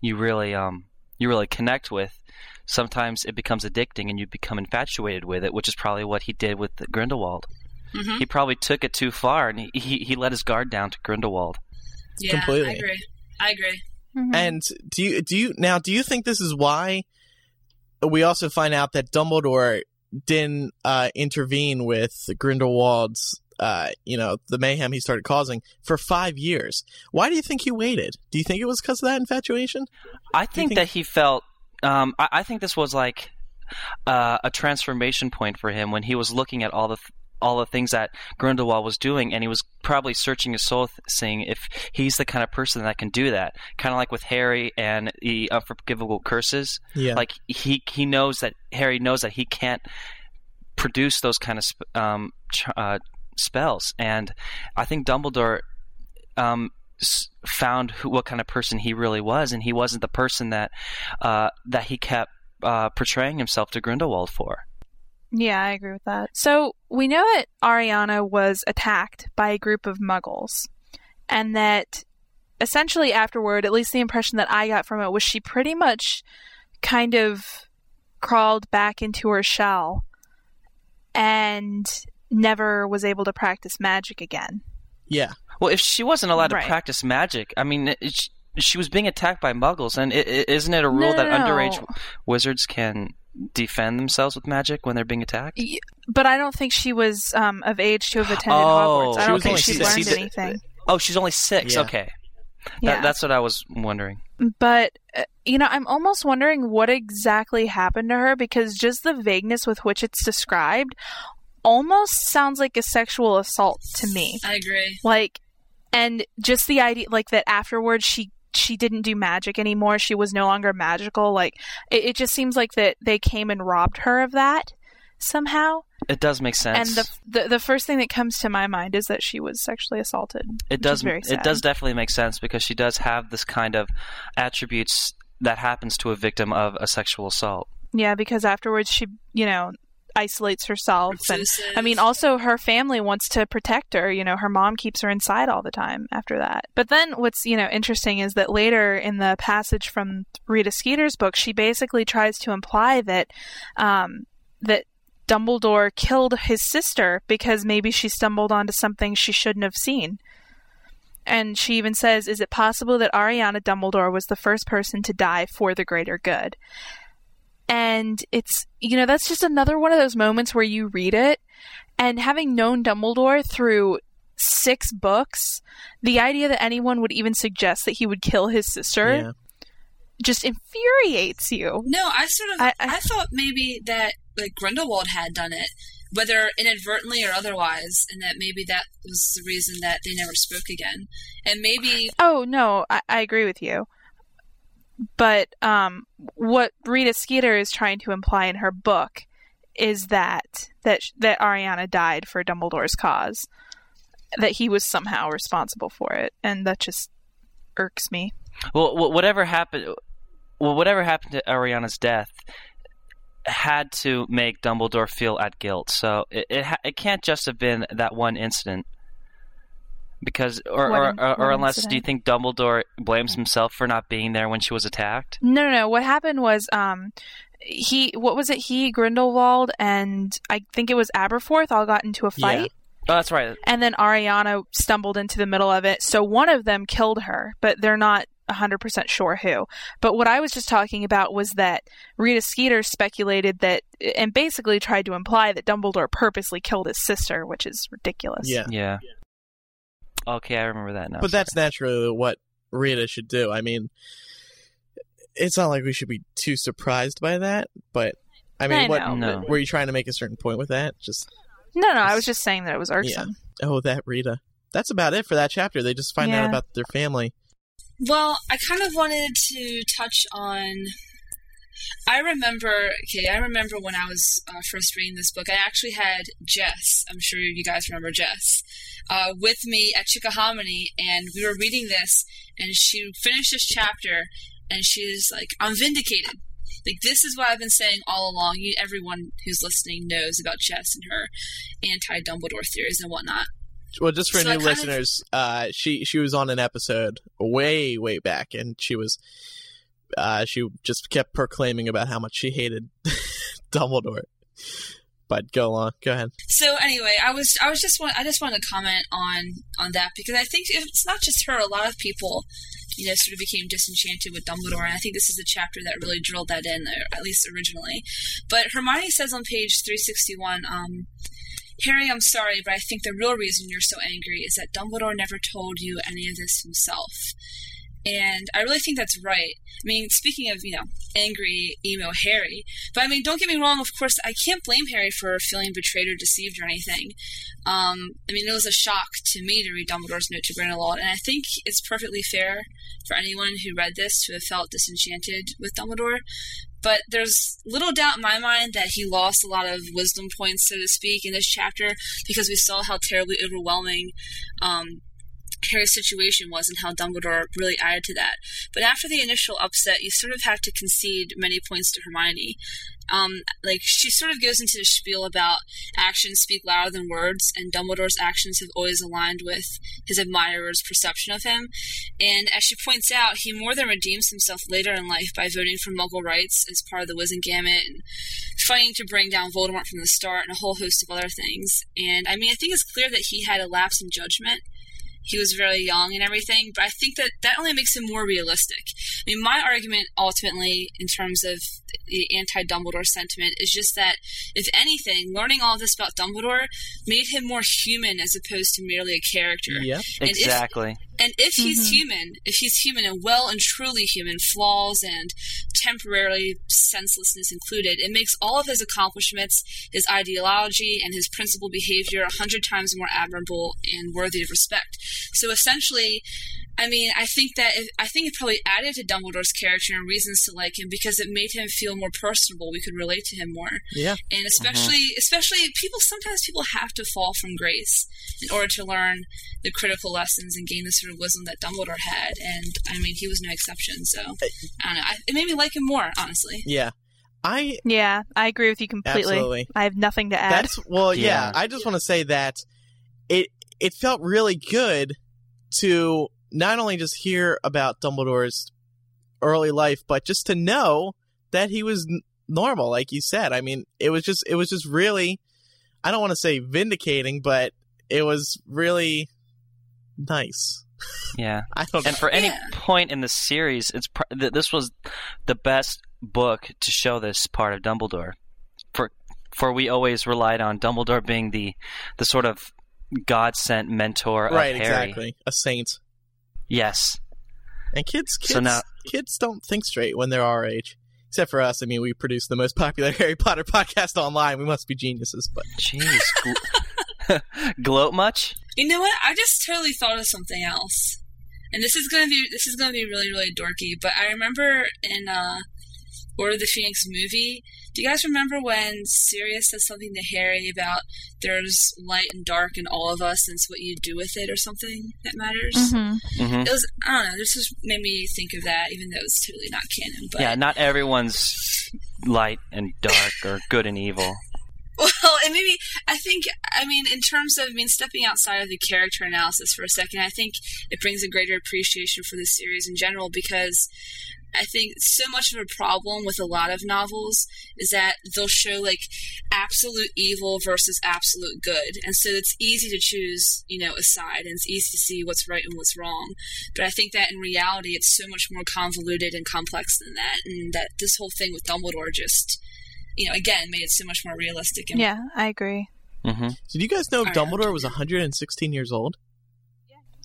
you really um you really connect with, sometimes it becomes addicting, and you become infatuated with it, which is probably what he did with Grindelwald. Mhm. He probably took it too far, and he, he he let his guard down to Grindelwald. Yeah, Completely. I agree. I agree. Mhm. And do you do you now do you think this is why we also find out that Dumbledore didn't uh, intervene with Grindelwald's uh, you know the mayhem he started causing for five years? Why do you think he waited? Do you think it was because of that infatuation? I think, think- that he felt. Um, I, I think this was like uh, a transformation point for him when he was looking at all the th- all the things that Grindelwald was doing, and he was probably searching his soul, saying if he's the kind of person that can do that. Kind of like with Harry and the unforgivable curses. Yeah. Like he he knows that Harry knows that he can't produce those kind of sp- um, ch- uh, spells, and I think Dumbledore um, found who, what kind of person he really was, and he wasn't the person that uh, that he kept uh, portraying himself to Grindelwald for. Yeah, I agree with that. So we know that Ariana was attacked by a group of muggles, and that essentially afterward, at least the impression that I got from it was she pretty much kind of crawled back into her shell and never was able to practice magic again. Yeah. Well, if she wasn't allowed Right. to practice magic, I mean, it, sh- she was being attacked by Muggles, and is it, isn't it a rule No, that no, no. underage wizards can defend themselves with magic when they're being attacked? But I don't think she was um, of age to have attended Oh, Hogwarts. I don't was think only she six. learned See, the- anything. Oh, she's only six. Yeah. Okay, Yeah. that, that's what I was wondering. But, uh, you know, I'm almost wondering what exactly happened to her because just the vagueness with which it's described almost sounds like a sexual assault to me. I agree. Like, and just the idea, like, that afterwards she. She didn't do magic anymore. She was no longer magical. Like it, it just seems like that they came and robbed her of that somehow. It does make sense. And the, the the first thing that comes to my mind is that she was sexually assaulted. it does is very it does definitely make sense because she does have this kind of attributes that happens to a victim of a sexual assault. Yeah, because afterwards she, you know, isolates herself and I mean also her family wants to protect her, you know, her mom keeps her inside all the time after that. But then what's, you know, interesting is that later in the passage from Rita Skeeter's book, she basically tries to imply that um that Dumbledore killed his sister because maybe she stumbled onto something she shouldn't have seen. And she even says, Is it possible that Ariana Dumbledore was the first person to die for the greater good? And it's, you know, that's just another one of those moments where you read it, and having known Dumbledore through six books, the idea that anyone would even suggest that he would kill his sister Yeah. just infuriates you. No, I sort of I, I- I- thought maybe that like Grindelwald had done it, whether inadvertently or otherwise, and that maybe that was the reason that they never spoke again. And maybe Oh no, I, I agree with you. But um, what Rita Skeeter is trying to imply in her book is that that that Ariana died for Dumbledore's cause, that he was somehow responsible for it, and that just irks me. Well, whatever happened, well, whatever happened to Ariana's death had to make Dumbledore feel at guilt. So it it, it can't just have been that one incident. Because, or, What or, in- or, what or unless, do you think Dumbledore blames himself for not being there when she was attacked? No, no, no. What happened was um, he what was it? He Grindelwald and I think it was Aberforth all got into a fight. Oh, that's right. and then Ariana stumbled into the middle of it. So one of them killed her, but they're not 100% sure who. But what I was just talking about was that Rita Skeeter speculated that and basically tried to imply that Dumbledore purposely killed his sister, which is ridiculous. Yeah. Yeah. Okay, I remember that now. But that's naturally what Rita should do. I mean, it's not like we should be too surprised by that, but I mean, I what No. were you trying to make a certain point with that? Just No, no, I was just saying that it was irksome. oh, that Rita. That's about it for that chapter. They just find out about their family. Well, I kind of wanted to touch on. I remember, okay, I remember when I was uh, first reading this book, I actually had Jess, I'm sure you guys remember Jess, uh, with me at Chickahominy, and we were reading this, and she finished this chapter, and she's like, I'm vindicated. Like, this is what I've been saying all along. You, everyone who's listening knows about Jess and her anti Dumbledore theories and whatnot. Well, just for So new kind of- listeners, uh, she she was on an episode way way back, and she was uh, she just kept proclaiming about how much she hated *laughs* Dumbledore. But go on, go ahead. So anyway, I was I was just want, I just wanted to comment on on that because I think it's not just her. A lot of people, you know, sort of became disenchanted with Dumbledore, and I think this is a chapter that really drilled that in, or at least originally. But Hermione says on page three sixty one. Um, Harry, I'm sorry, but I think the real reason you're so angry is that Dumbledore never told you any of this himself. And I really think that's right. I mean, speaking of, you know, angry, emo Harry, but I mean, don't get me wrong, of course, I can't blame Harry for feeling betrayed or deceived or anything. Um, I mean, it was a shock to me to read Dumbledore's note to Grindelwald, and I think it's perfectly fair for anyone who read this to have felt disenchanted with Dumbledore. But there's little doubt in my mind that he lost a lot of wisdom points, so to speak, in this chapter because we saw how terribly overwhelming um, Harry's situation was and how Dumbledore really added to that. But after the initial upset, you sort of have to concede many points to Hermione. Um, like she sort of goes into the spiel about actions speak louder than words, and Dumbledore's actions have always aligned with his admirers' perception of him. And as she points out, he more than redeems himself later in life by voting for Muggle rights as part of the Wizengamot and fighting to bring down Voldemort from the start and a whole host of other things. And I mean, I think it's clear that he had a lapse in judgment he was very young and everything, but I think that that only makes him more realistic. I mean, my argument ultimately, in terms of the anti Dumbledore sentiment, is just that, if anything, learning all this about Dumbledore made him more human as opposed to merely a character. Yep. And if- Exactly. And if he's Mhm. human, if he's human and well and truly human, flaws and temporary senselessness included, it makes all of his accomplishments, his ideology, and his principled behavior a hundred times more admirable and worthy of respect. So essentially, I mean, I think that it, I think it probably added to Dumbledore's character and reasons to like him because it made him feel more personable. We could relate to him more Yeah. and uh-huh. especially especially people sometimes people have to fall from grace in order to learn the critical lessons and gain the sort of wisdom that Dumbledore had and I mean he was no exception so I don't know I, it made me like him more honestly Yeah. I Yeah, I agree with you completely. Absolutely. I have nothing to add. That's well, yeah. Yeah. I just want to say that it it felt really good to not only just hear about Dumbledore's early life, but just to know that he was n- normal, like you said. I mean, it was just it was just really I don't want to say vindicating, but it was really nice. *laughs* Yeah. I don't know. And for any Yeah. point in the series, it's pr- th- this was the best book to show this part of Dumbledore. For for we always relied on Dumbledore being the the sort of God sent mentor right, of Harry. exactly. A saint. Yes. And kids, kids, So now- kids don't think straight when they're our age. Except for us. I mean, we produce the most popular *laughs* Harry Potter podcast online. We must be geniuses, but Jeez. Gl- *laughs* gloat much? You know what? I just totally thought of something else, and this is gonna be this is gonna be really really dorky. But I remember in uh, Order of the Phoenix movie. Do you guys remember when Sirius says something to Harry about there's light and dark in all of us, and it's what you do with it or something that matters? Mhm. hmm It was I don't know. This just made me think of that, even though it's totally not canon. But Yeah, not everyone's light and dark or good and evil. *laughs* Well, and maybe I think I mean in terms of I mean stepping outside of the character analysis for a second, I think it brings a greater appreciation for the series in general because I think so much of a problem with a lot of novels is that they'll show like absolute evil versus absolute good, and so it's easy to choose you know a side, and it's easy to see what's right and what's wrong. But I think that in reality, it's so much more convoluted and complex than that, and that this whole thing with Dumbledore just you know, again, made it so much more realistic. And Yeah, I agree. hmm did you guys know I Dumbledore was 116 years old?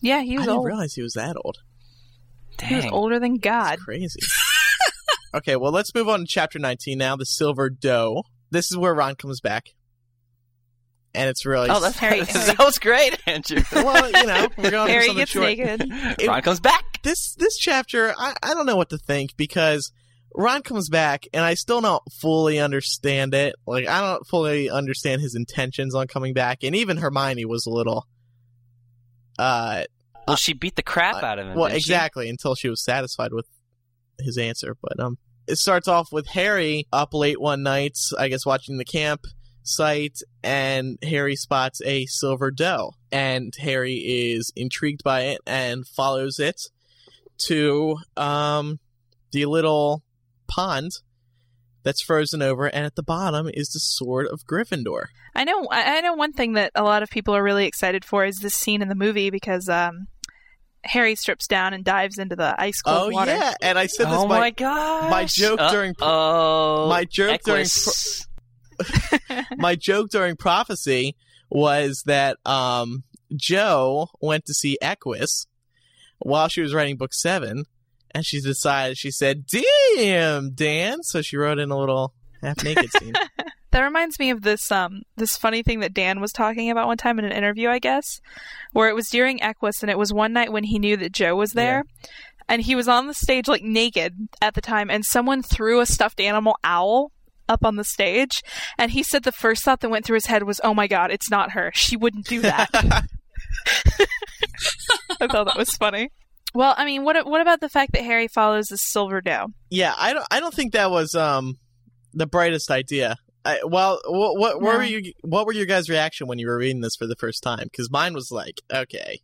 Yeah, he was I was didn't old. realize he was that old. He was Dang. older than God. That's crazy. *laughs* okay, well, let's move on to chapter 19 now. The Silver Doe. This is where Ron comes back, and it's really Oh, that's Harry- *laughs* that was great, Andrew. *laughs* well, you know, we're going for Harry something gets short. naked. It- Ron comes back. this this chapter I, I don't know what to think because Ron comes back and I still don't fully understand it. Like I don't fully understand his intentions on coming back and even Hermione was a little uh Well, she beat the crap out of him. well didn't she? exactly until she was satisfied with his answer. But um it starts off with Harry up late one night, I guess watching the camp site and Harry spots a silver doe and Harry is intrigued by it and follows it to um the little pond that's frozen over and at the bottom is the sword of Gryffindor. I know. I I know one thing that a lot of people are really excited for is this scene in the movie because um, Harry strips down and dives into the ice cold oh water. yeah, and I said this Oh my, my god! my joke during- oh my joke during Equus. *laughs* *laughs* my joke during prophecy was that um Jo went to see Equus while she was writing book seven, and she decided she said, "Damn, Dan!" So she wrote in a little half naked scene. *laughs* That reminds me of this um this funny thing that Dan was talking about one time in an interview, I guess, where it was during Equus and it was one night when he knew that Jo was there. And he was on the stage like naked at the time and someone threw a stuffed animal owl up on the stage and he said the first thought that went through his head was, "Oh my god, it's not her. She wouldn't do that." *laughs* *laughs* I thought that was funny. Well, I mean, what what about the fact that Harry follows the silver doe? yeah, I don't. I don't think that was um the brightest idea. I, well, what what, what No. were you? What were your guys' reaction when you were reading this for the first time? Because mine was like, okay,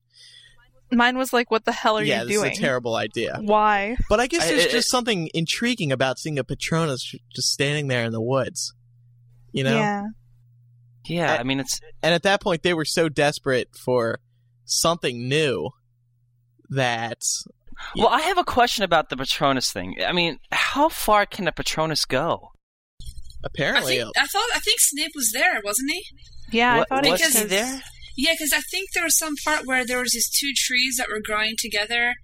Mine was like, "What the hell are yeah, you this doing? is a terrible idea. Why?" But I guess I- there's it- just something intriguing about seeing a Patronus just standing there in the woods. You know, Yeah. Yeah, I- I mean it's and at that point they were so desperate for something new that well. I have a question about the Patronus thing. I mean, how far can a Patronus go? I apparently think I thought I think Snape was there, wasn't he? Yeah, What- I thought it was was he there? Yeah, because I think there was some part where there was these two trees that were growing together,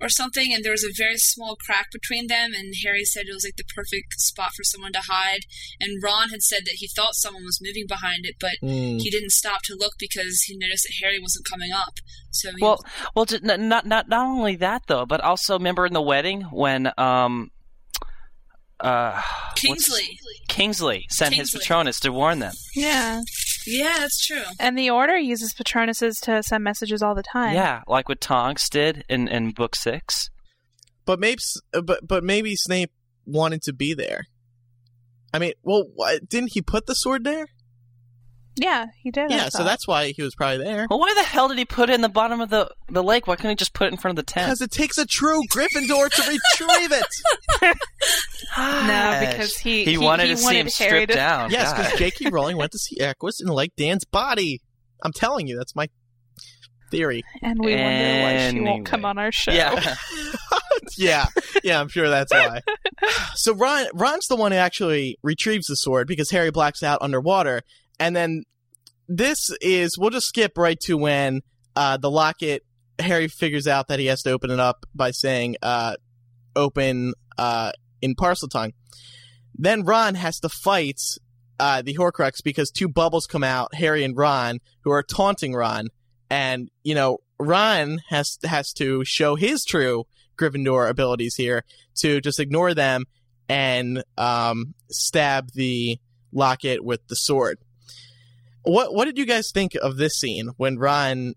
or something, and there was a very small crack between them. And Harry said it was like the perfect spot for someone to hide. And Ron had said that he thought someone was moving behind it, but Mm. he didn't stop to look because he noticed that Harry wasn't coming up. So he Well, well, not not not only that though, but also remember in the wedding when um uh Kingsley. Kingsley sent his Kingsley. Patronus to warn them. Yeah. Yeah, that's true. And the Order uses Patronuses to send messages all the time. Yeah, like what Tonks did in in book six. but maybe but but maybe Snape wanted to be there. I mean, well, what, didn't he put the sword there? Yeah, he did. Yeah, so that's why he was probably there. Well, why the hell did he put it in the bottom of the, the lake? Why couldn't he just put it in front of the tent? Because it takes a true Gryffindor to retrieve it. *laughs* no, because he he, wanted he to see wanted him Harry stripped to- down. yes, because J.K. Rowling went to see Equus and liked Dan's body. I'm telling you, that's my theory. and we wonder why she won't come on our show. yeah. *laughs* *laughs* yeah, yeah, I'm sure that's why. *sighs* So Ron, Ron's the one who actually retrieves the sword because Harry blacks out underwater, and then this is we'll just skip right to when uh, the locket. Harry figures out that he has to open it up by saying uh, "open" uh, in Parseltongue. Then Ron has to fight uh, the Horcrux because two bubbles come out, Harry and Ron, who are taunting Ron, and you know Ron has has to show his true Gryffindor abilities here to just ignore them and um, stab the locket with the sword. What what did you guys think of this scene when Ron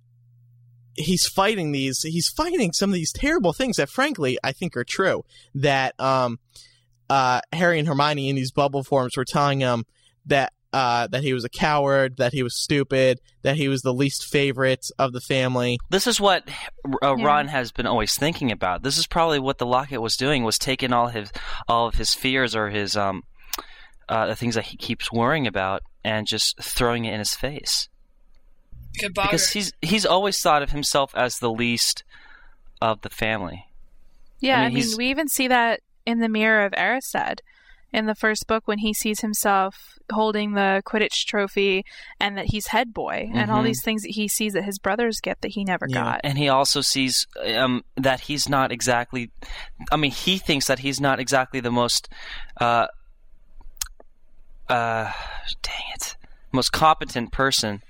he's fighting these he's fighting some of these terrible things that frankly I think are true that um uh Harry and Hermione in these bubble forms were telling him that uh, that he was a coward, that he was stupid, that he was the least favorite of the family. This is what uh, Yeah. Ron has been always thinking about. This is probably what the locket was doing was taking all his all of his fears or his um uh, the things that he keeps worrying about and just throwing it in his face. Like a boggart. Because he's he's always thought of himself as the least of the family. Yeah, I I mean, mean, we even see that in the Mirror of Erised in the first book when he sees himself holding the Quidditch trophy and that he's head boy and all Mhm. these things that he sees that his brothers get that he never Yeah. got. And he also sees um, that he's not exactly. I mean, he thinks that he's not exactly the most. Uh, uh, dang it, most competent person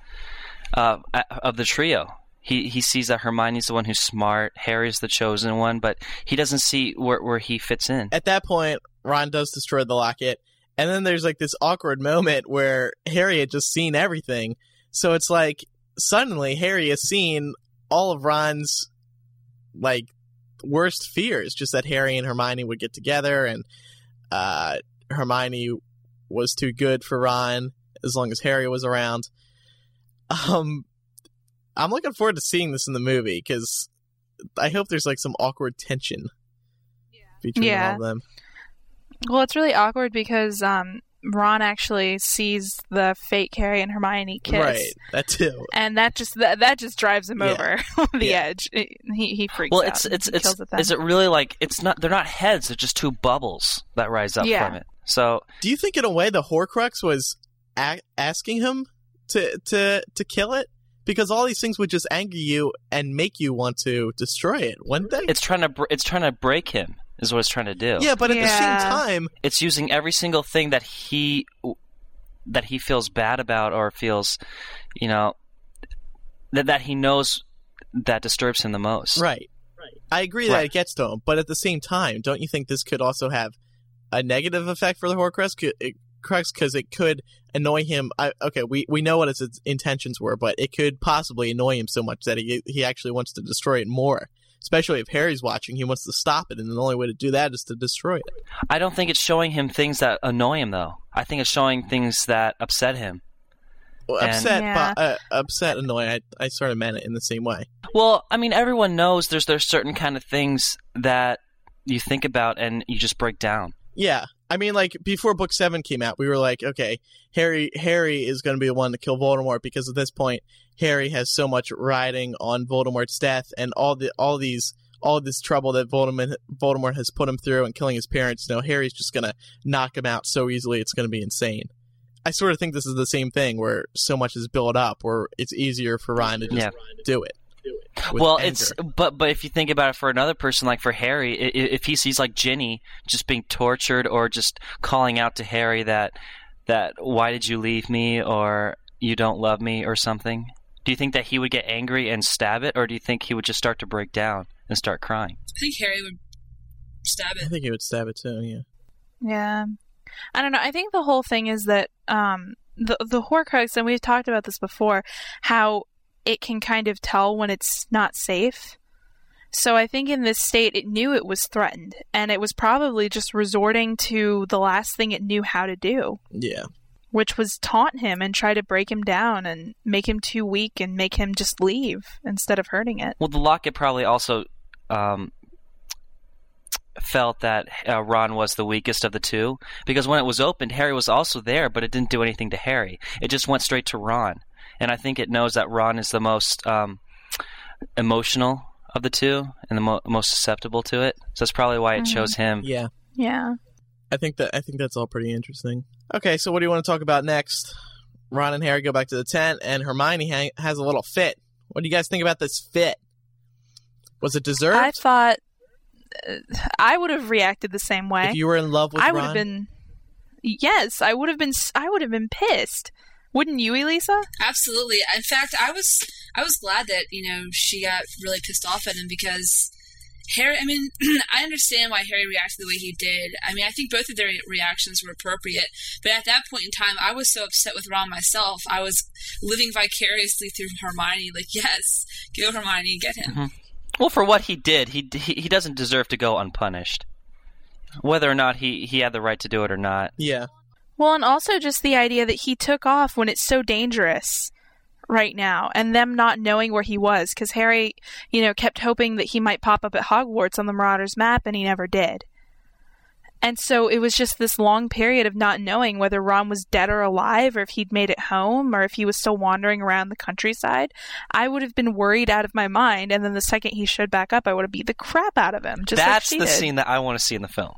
uh, of the trio. He he sees that Hermione's the one who's smart, Harry's the chosen one, but he doesn't see where where he fits in. At that point, Ron does destroy the locket, and then there's like this awkward moment where Harry had just seen everything. So it's like suddenly Harry has seen all of Ron's like worst fears, just that Harry and Hermione would get together and uh, Hermione was too good for Ron as long as Harry was around. Um, I'm looking forward to seeing this in the movie because I hope there's like some awkward tension between Yeah. all of them. Well, it's really awkward because um, Ron actually sees the fake Harry and Hermione kiss. Right, that too. And that just that, that just drives him Yeah. over *laughs* the Yeah. edge. He he freaks Well, out. it's and it's it's kills it then. is it really like it's not? They're not heads. They're just two bubbles that rise up Yeah. from it. So Do you think in a way the Horcrux was a- asking him to to to kill it? Because all these things would just anger you and make you want to destroy it, wouldn't they? it's trying to br- it's trying to break him. Is what it's trying to do. yeah, but at the same time, it's using every single thing that he that he feels bad about or feels you know that that he knows that disturbs him the most right. Right. I agree that it gets to him, but at the same time, don't you think this could also have a negative effect for the Horcrux? Could- Crux because it could annoy him. I, okay, we, we know what his intentions were, but it could possibly annoy him so much that he he actually wants to destroy it more. Especially if Harry's watching, he wants to stop it, and the only way to do that is to destroy it. i don't think it's showing him things that annoy him though i think it's showing things that upset him Well, And- upset, Yeah. but, uh, upset, annoying. I, I sort of meant it in the same way. well i mean everyone knows there's there's certain kind of things that you think about and you just break down Yeah, I mean, like before Book Seven came out, we were like, okay, Harry, Harry is going to be the one to kill Voldemort because at this point, Harry has so much riding on Voldemort's death and all the all these all this trouble that Voldemort Voldemort has put him through and killing his parents. You know, Harry's just going to knock him out so easily; it's going to be insane. I sort of think this is the same thing where so much is built up, where it's easier for Ryan to just Yeah. do it. With well anger. it's but but if you think about it for another person like for harry i- i- if he sees like ginny just being tortured or just calling out to harry that that why did you leave me or you don't love me or something do you think that he would get angry and stab it or do you think he would just start to break down and start crying I think Harry would stab it. I think he would stab it too. Yeah. Yeah. I don't know. I think the whole thing is that um, the the Horcrux, and we've talked about this before, how it can kind of tell when it's not safe. So I think in this state, it knew it was threatened, and it was probably just resorting to the last thing it knew how to do, Yeah. which was taunt him and try to break him down and make him too weak and make him just leave instead of hurting it. Well, the locket probably also um, felt that uh, Ron was the weakest of the two because when it was opened, Harry was also there, but it didn't do anything to Harry. It just went straight to Ron, and I think it knows that Ron is the most um, emotional of the two and the mo- most susceptible to it. So that's probably why it Mhm. chose him. Yeah. Yeah. I think that I think that's all pretty interesting. Okay, so what do you want to talk about next? Ron and Harry go back to the tent, and Hermione hang- has a little fit. What do you guys think about this fit? Was it deserved? I thought uh, I would have reacted the same way. if you were in love with I Ron, would have been. Yes, I would have been. I would have been pissed. Wouldn't you, Elisa? Absolutely. In fact, I was I was glad that you know she got really pissed off at him because Harry. I mean, *clears throat* I understand why Harry reacted the way he did. I mean, I think both of their reactions were appropriate. But at that point in time, I was so upset with Ron myself. I was living vicariously through Hermione. Like, *laughs* yes, go Hermione, get him. Mhm. Well, for what he did, he, he he doesn't deserve to go unpunished. Whether or not he, he had the right to do it or not. yeah, Well, and also just the idea that he took off when it's so dangerous right now, and them not knowing where he was, because Harry, you know, kept hoping that he might pop up at Hogwarts on the Marauders map, and he never did. And so it was just this long period of not knowing whether Ron was dead or alive, or if he'd made it home, or if he was still wandering around the countryside. I would have been worried out of my mind, and then the second he showed back up, I would have beat the crap out of him. Just That's she the did. scene that I want to see in the film.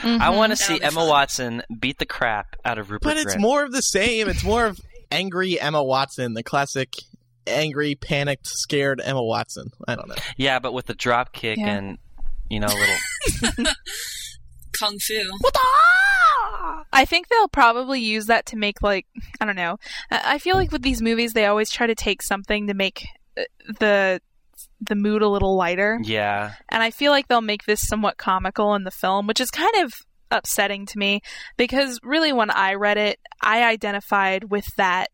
Mhm. I want to see Emma fun. Watson beat the crap out of Rupert but it's Grint. more of the same. It's more of angry Emma Watson, the classic angry, panicked, scared Emma Watson. I don't know. Yeah, but with the drop kick Yeah. and you know little. *laughs* Kung Fu. I think they'll probably use that to make like I don't know. I I feel like with these movies they always try to take something to make uh, the the mood a little lighter. yeah, And I feel like they'll make this somewhat comical in the film, which is kind of upsetting to me because really when I read it, I identified with that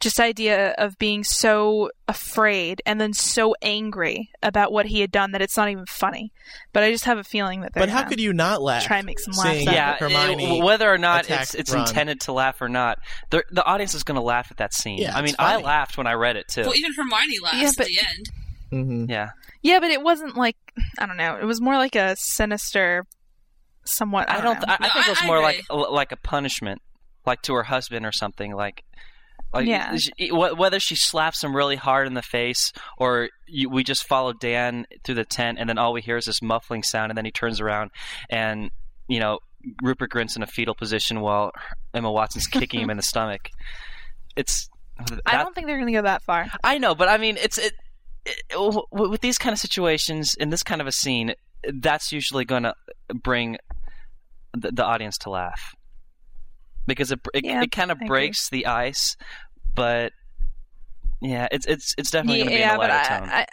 just idea of being so afraid and then so angry about what he had done that it's not even funny. But I just have a feeling that they're But how could you not laugh? try and make some laughs seeing out of yeah. Hermione it- whether or not it's it's intended to laugh or not, the the audience is going to laugh at that scene. Yeah, I mean, it's I laughed when I read it too. Well, even Hermione laughs Yeah, but- at the end. Mhm. yeah, Yeah, but it wasn't like I don't know. It was more like a sinister, somewhat. I, I don't. know. I, I think I- it was I more like like a punishment, like to her husband or something. Like, like Yeah. she- whether she slaps him really hard in the face or you, we just follow Dan through the tent and then all we hear is this muffling sound and then he turns around and you know Rupert Grint's in a fetal position while Emma Watson's kicking him in the *laughs* stomach. It's. I don't think they're going to go that far. I know, but I mean, it's it, it with these kind of situations in this kind of a scene, that's usually going to bring the, the audience to laugh because it it, Yeah, it kind of agree. breaks the ice, but yeah, it's it's it's definitely going to be yeah, in a but lighter I, tone. I,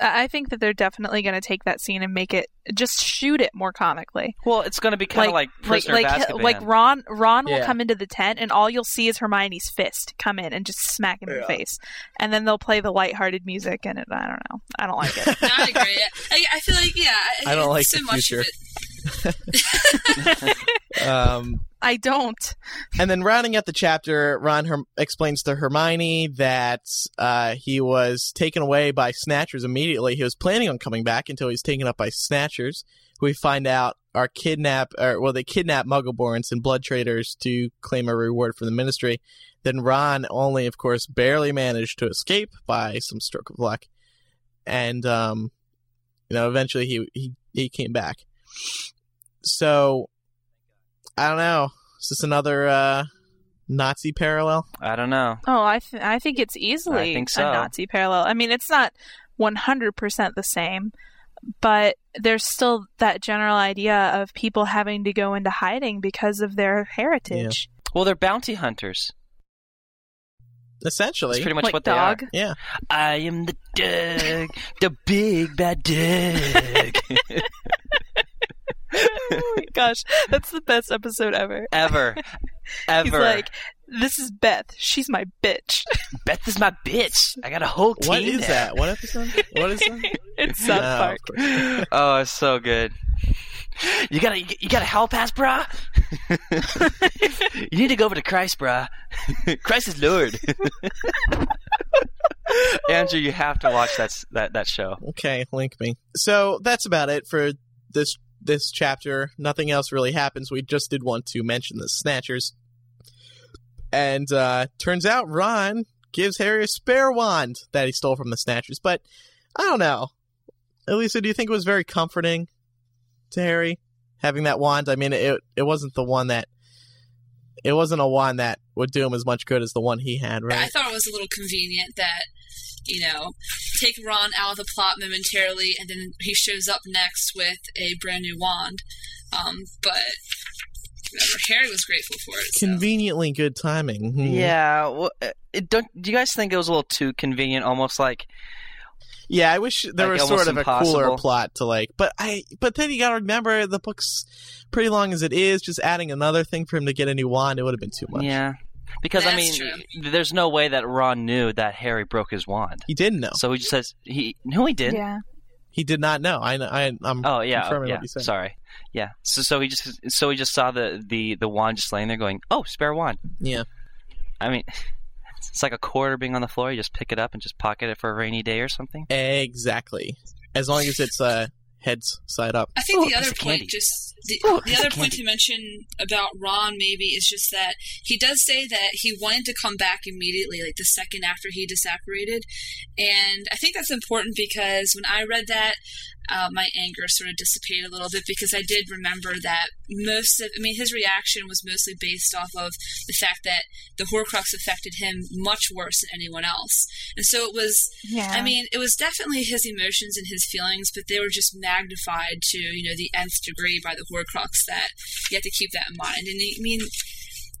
I think that they're definitely going to take that scene and make it just shoot it more comically. well, it's going to be kind of like, Prisoner like, of like, like Ron Ron will come into the tent and all you'll see is Hermione's fist come in and just smack him in the face, and then they'll play the lighthearted music and it, I don't know, I don't like it. *laughs* No, I agree. I, I feel like yeah. I don't like so the much future. of it. *laughs* Um, I don't. and then rounding out the chapter, Ron Herm- explains to Hermione that uh, he was taken away by Snatchers immediately. He was planning on coming back until he was taken up by Snatchers, who we find out are kidnap, or well, they kidnap Muggleborns and blood traitors to claim a reward from the Ministry. Then Ron only, of course, barely managed to escape by some stroke of luck, and um, you know, eventually he he he came back. So I don't know. Is this another uh, Nazi parallel? I don't know. Oh, I th- I think it's easily I think so. a Nazi parallel. I mean, it's not 100% the same, but there's still that general idea of people having to go into hiding because of their heritage. Well, they're bounty hunters. Essentially, That's pretty much Like what dog. they are. yeah. I am the dog, the big bad dog. *laughs* oh my gosh, that's the best episode ever. ever, *laughs* ever. He's like, This is Beth. She's my bitch. *laughs* Beth is my bitch. I got a whole team. What is now. that? What episode? What is that? *laughs* it's South No, Park. oh, it's so good. You got a you got a hell pass, brah. you need to go over to Christ, brah. Christ is Lord. Andrew, you have to watch that that that show. Okay, link me. So that's about it for this this chapter. Nothing else really happens. We just did want to mention the Snatchers. And uh turns out Ron gives Harry a spare wand that he stole from the Snatchers. But I don't know. Elisa, do you think it was very comforting to Harry having that wand? I mean, it it wasn't the one that it wasn't a wand that would do him as much good as the one he had, right? I thought it was a little convenient that, you know, take Ron out of the plot momentarily, and then he shows up next with a brand new wand. Um, but whatever, Harry was grateful for it. So. Conveniently good timing. Hmm. Yeah, well, uh, it, don't do you guys think it was a little too convenient? Almost like Yeah, I wish there Like, was sort of a cooler plot to like, but I, but then you gotta remember the book's pretty long as it is. Just adding another thing for him to get a new wand, it would have been too much. yeah, because I That's mean, there's no way that Ron knew that Harry broke his wand. he didn't know. So he just says he no, he didn't. Yeah. He did not know. I, I, I'm Oh yeah, oh, yeah. what you said. Sorry. Yeah. So so he just so he just saw the the the wand just laying there, going, "Oh, spare wand." Yeah, I mean, *laughs* it's like a quarter being on the floor. You just pick it up and just pocket it for a rainy day or something. exactly. As long as it's uh heads side up. I think Ooh, the other point, candy. just the, Ooh, the other point to mention about Ron maybe is just that he does say that he wanted to come back immediately, like the second after he disapparated, and I think that's important because when I read that, uh, my anger sort of dissipated a little bit because I did remember that most of, I mean, his reaction was mostly based off of the fact that the Horcrux affected him much worse than anyone else, and so it was Yeah. I mean, it was definitely his emotions and his feelings, but they were just magnified to, you know, the nth degree by the Horcrux that you have to keep that in mind. And I mean,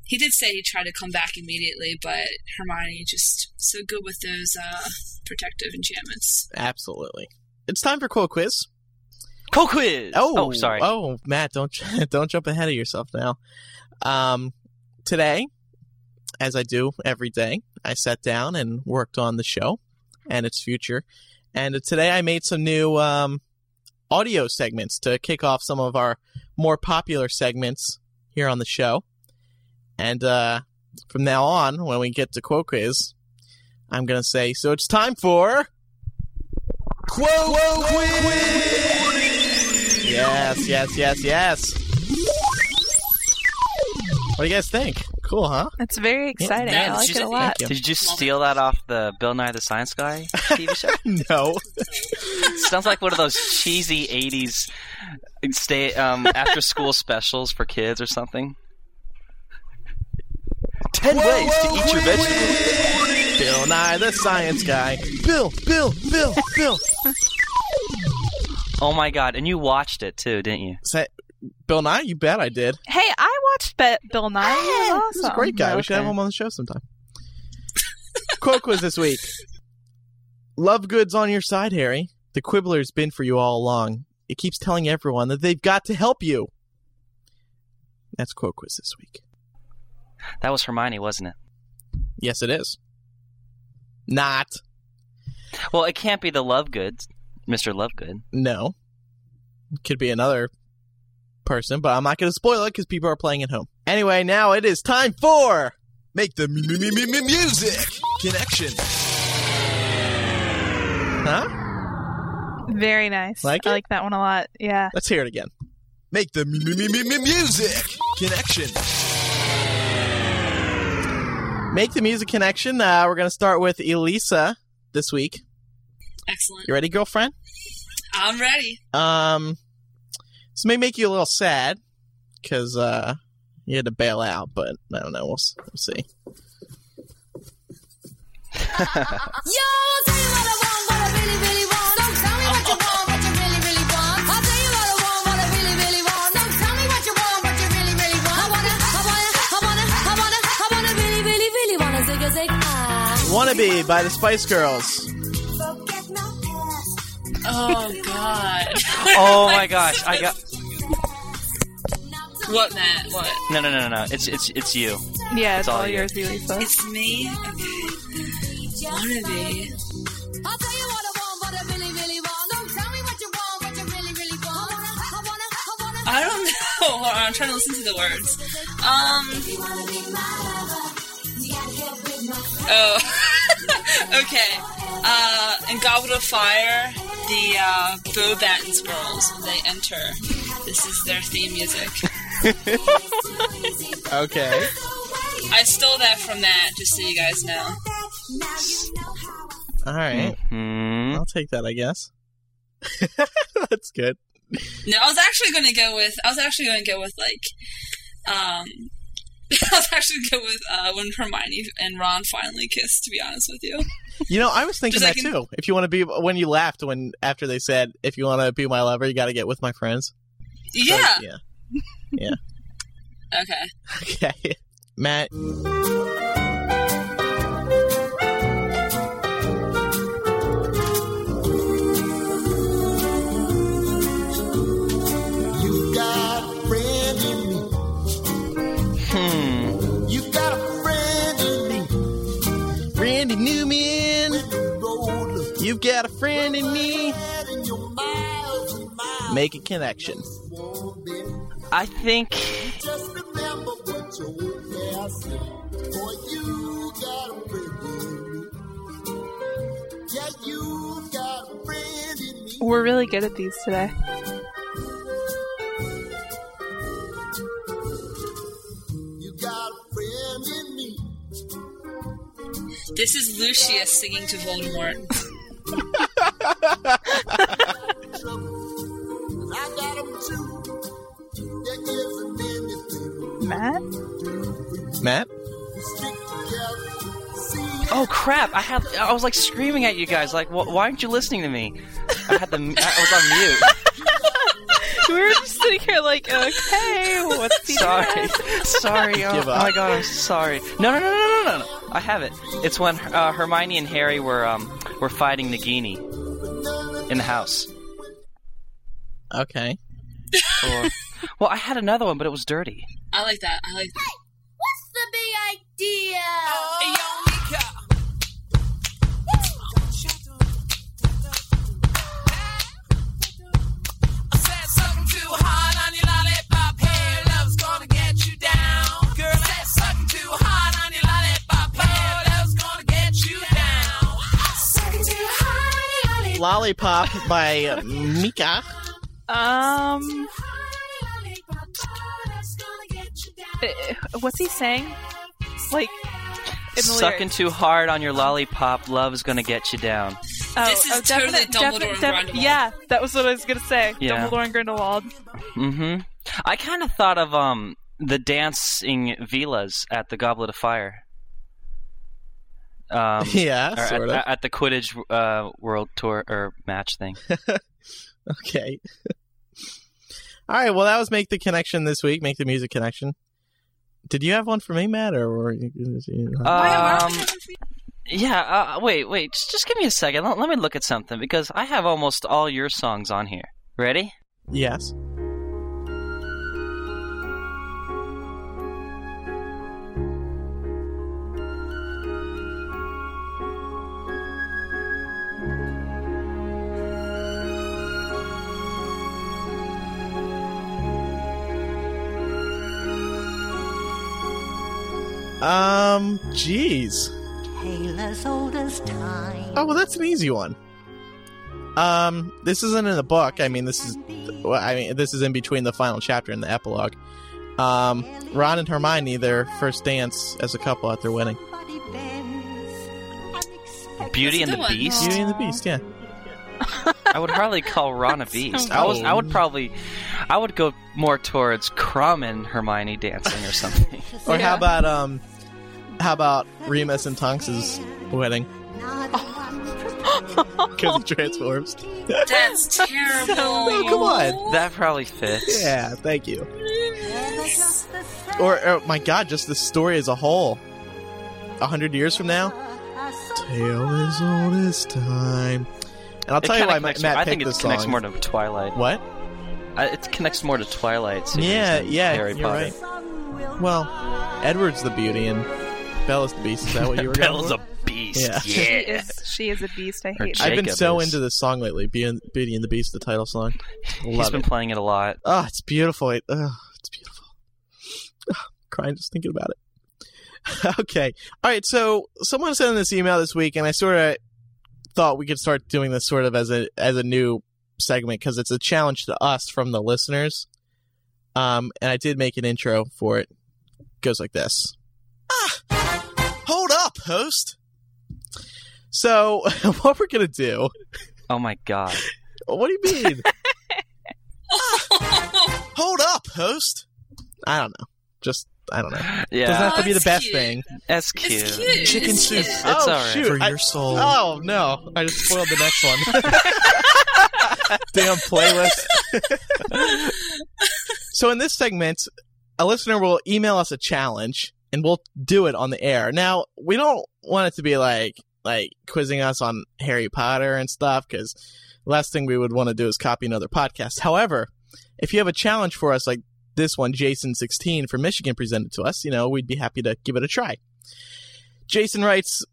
he did say he tried to come back immediately, but Hermione just so good with those uh, protective enchantments. Absolutely. It's time for quote quiz. Co quiz. Oh, sorry. Oh, Matt, don't *laughs* don't jump ahead of yourself now. Um, today, as I do every day, I sat down and worked on the show and its future. And today, I made some new um, audio segments to kick off some of our more popular segments here on the show. And uh, from now on, when we get to quote quiz, I'm gonna say, so it's time for quote quiz. Yes, yes, yes, yes. What do you guys think? Cool, huh? It's very exciting. Yeah, I like she's- it a lot. you. Did you just steal that off the Bill Nye the Science Guy TV show? *laughs* no. Sounds like one of those cheesy '80s stay um, after school specials for kids or something. Ten ways to eat your vegetables. Bill Nye the Science Guy. Bill, Bill, Bill, Bill. Oh my god! And you watched it too, didn't you? Say, Bill Nye, you bet I did. Hey, I watched Be- Bill Nye. He was awesome. He's a great guy. We should have him on the show sometime. *laughs* Quote quiz this week. Lovegood's on your side, Harry. The Quibbler's been for you all along. It keeps telling everyone that they've got to help you. That's quote quiz this week. That was Hermione, wasn't it? Yes, it is. Not. Well, it can't be the Lovegood, Mr. Lovegood. No. Could be another person, but I'm not going to spoil it because people are playing at home. Anyway, now it is time for Make the mu- mu- mu- mu- Music Connection. Huh? Very nice. Like I it? like that one a lot. Yeah. Let's hear it again. Make the mu- mu- mu- mu- Music Connection. Make the Music Connection. Uh, we're going to start with Elisa this week. Excellent. You ready, girlfriend? I'm ready. Um, this may make you a little sad because uh, you had to bail out, but I don't know. We'll, we'll see. *laughs* Yo, I'll tell you what I want, what I really, really want. Don't tell me what you want, what you really, really want. I'll tell you what I want, what I really, really want. Don't tell me what you want, what you really, really want. I wanna, I wanna, I wanna, I wanna, I wanna really, really, really wanna zig a zig. Wannabe by the Spice Girls. Oh God. *laughs* Oh my *laughs* gosh! I got What, Matt? What? no, no, no, no, no. It's it's it's you. Yeah, it's, all all you. yours, Lisa. It's me? Okay. Wanna be. I'll tell you what I want, what I really, really want. Don't tell me what you want, what you really, really want. I wanna, I I. I don't know. *laughs* Hold on, I'm trying to listen to the words. Um. Oh. *laughs* okay. Uh, in Goblet of Fire, the uh, Beauxbatons girls, when they enter, this is their theme music. *laughs* Okay. I stole that from that, just so you guys know. All right. Hmm. I'll take that, I guess. *laughs* That's good. No, I was actually going to go with. I was actually going to go with like. Um, *laughs* I was actually going to go with uh, when Hermione and Ron finally kissed. To be honest with you, You know, I was thinking that like in- too. If you want to be, when you laughed when after they said, "If you want to be my lover, you got to get with my friends." So, yeah. yeah. Yeah. Okay. *laughs* Okay. Matt. You got a friend in me. Hmm. You got a friend in me. Randy Newman. You've got a friend in me. in your miles and miles. Make a connection. I think Just remember what your said. Boy, you got a friend in me. Yeah, you got a friend in me. We're really good at these today. You got a friend in me. This is Lucius singing to Voldemort. *laughs* Matt? Matt. we stick together. See, Oh crap! I had I was like screaming at you guys, like, wh- why aren't you listening to me? I had the I was on mute. *laughs* we were just sitting here like, okay, what's he Sorry, sorry. Oh, oh my god, I'm sorry. No, no, no, no, no, no, no. I have it. It's when uh, Hermione and Harry were um were fighting Nagini in the house. Okay. Or, well, I had another one, but it was dirty. I like that. I like that. Hey, What's the big idea? Lollipop by Mika. Um, what's he saying? Like, in the Sucking lyrics. too hard on your lollipop, love's gonna get you down. Oh, This is oh, totally definite- Dumbledore definite- and defi- Grindelwald. Yeah, that was what I was gonna say. Yeah. Dumbledore and Grindelwald. Mm-hmm. I kind of thought of um the dancing Veelas at the Goblet of Fire. Um, *laughs* Yeah, sort at, of. at the Quidditch uh, World Tour or match thing. *laughs* Okay. *laughs* All right. Well, that was make the connection this week. Make the music connection. Did you have one for me, Matt, or were you? you Um, yeah. Uh, wait, wait. Just, just give me a second. Let, let me look at something because I have almost all your songs on here. Ready? yes. Um. Jeez. Tale as old as time. Oh well, that's an easy one. Um, this isn't in the book. I mean, this is, well, I mean, this is in between the final chapter and the epilogue. Um, Ron and Hermione, their first dance as a couple at their wedding. Beauty and the. Beast. Beauty and the Beast, yeah. *laughs* I would hardly call Ron a beast. I was. I would probably. I would go more towards Krum and Hermione dancing or something. *laughs* Or Yeah. how about um, how about Remus and Tonks's wedding? *laughs* Because he transforms. That's terrible. Oh, come on. That probably fits. Yeah, thank you. Or, or my God, just the story as a whole. A hundred years from now, tale as old as time. And I'll It tell you kinda why Ma- connects- Matt I think it this connects song. more to Twilight. What? Uh, it connects more to Twilight. series Yeah, yeah, Harry you're Potter. right. Well, Edward's the beauty and Bella's the beast. Is that what you were going Bella's for? a beast. Yeah. She is she is a beast. I Or hate I've been so is- into this song lately, Beauty Beauty and the Beast, the title song. He's Love been it. playing it a lot. Oh, it's beautiful. It, oh, it's beautiful. Ah, crying just thinking about it. *laughs* okay. All right. So someone sent in this email this week, and I sort of thought we could start doing this sort of as a as a new segment because it's a challenge to us from the listeners. Um, and I did make an intro for it. goes like this. Ah, hold up, host. So *laughs* what we're gonna do? Oh my god. What do you mean? *laughs* Hold up, host. I don't know. Just I don't know. Yeah. Doesn't have to oh, be the best cute. thing. That's cute. It's cute. Chicken It's soup. cute. It's oh all right. shoot! For I- your soul. oh no! I just spoiled the next one. *laughs* Damn playlist. so in this segment, a listener will email us a challenge, and we'll do it on the air. Now we don't want it to be like like quizzing us on Harry Potter and stuff, because last thing we would want to do is copy another podcast. However, if you have a challenge for us, like this one, Jason sixteen from Michigan presented to us, you know, we'd be happy to give it a try. Jason writes,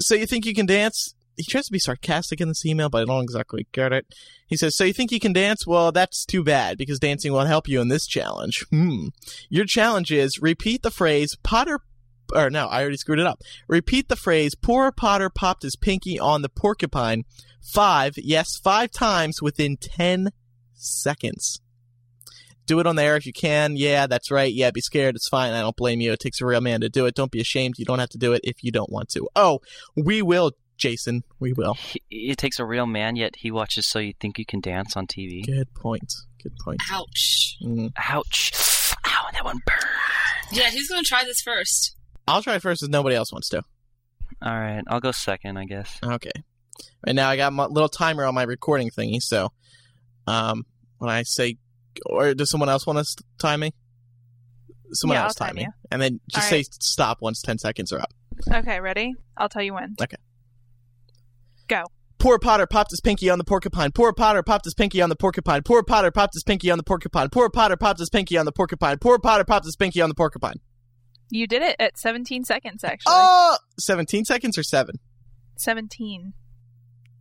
"So you think you can dance?" He tries to be sarcastic in this email, but I don't exactly get it. He says, "So you think you can dance? Well, that's too bad because dancing won't help you in this challenge. Hmm. Your challenge is repeat the phrase Potter." Or no, I already screwed it up. Repeat the phrase "Poor Potter popped his pinky on the porcupine" five, yes, five times within ten seconds. Do it on the air if you can. Yeah, that's right. Yeah, be scared. It's fine. I don't blame you. It takes a real man to do it. Don't be ashamed. You don't have to do it if you don't want to. Oh, we will, Jason. We will. He, it takes a real man, yet he watches So You Think You Can Dance on TV. Good point. Good point. Ouch. Mm. Ouch. Ow, that one burned. Yeah, who's gonna try this first? I'll try first if nobody else wants to. All right, I'll go second, I guess. Okay. Right now, I got my little timer on my recording thingy. So, um, when I say, or does someone else want to st- time me? Someone Yeah, else I'll time time me, you. and then just say right. stop once ten seconds are up. Okay, ready? I'll tell you when. Okay. Go. Poor Potter popped his pinky on the porcupine. Poor Potter popped his pinky on the porcupine. Poor Potter popped his pinky on the porcupine. Poor Potter popped his pinky on the porcupine. Poor Potter popped his pinky on the porcupine. You did it at 17 seconds, actually. Oh, 17 seconds or 7? 17.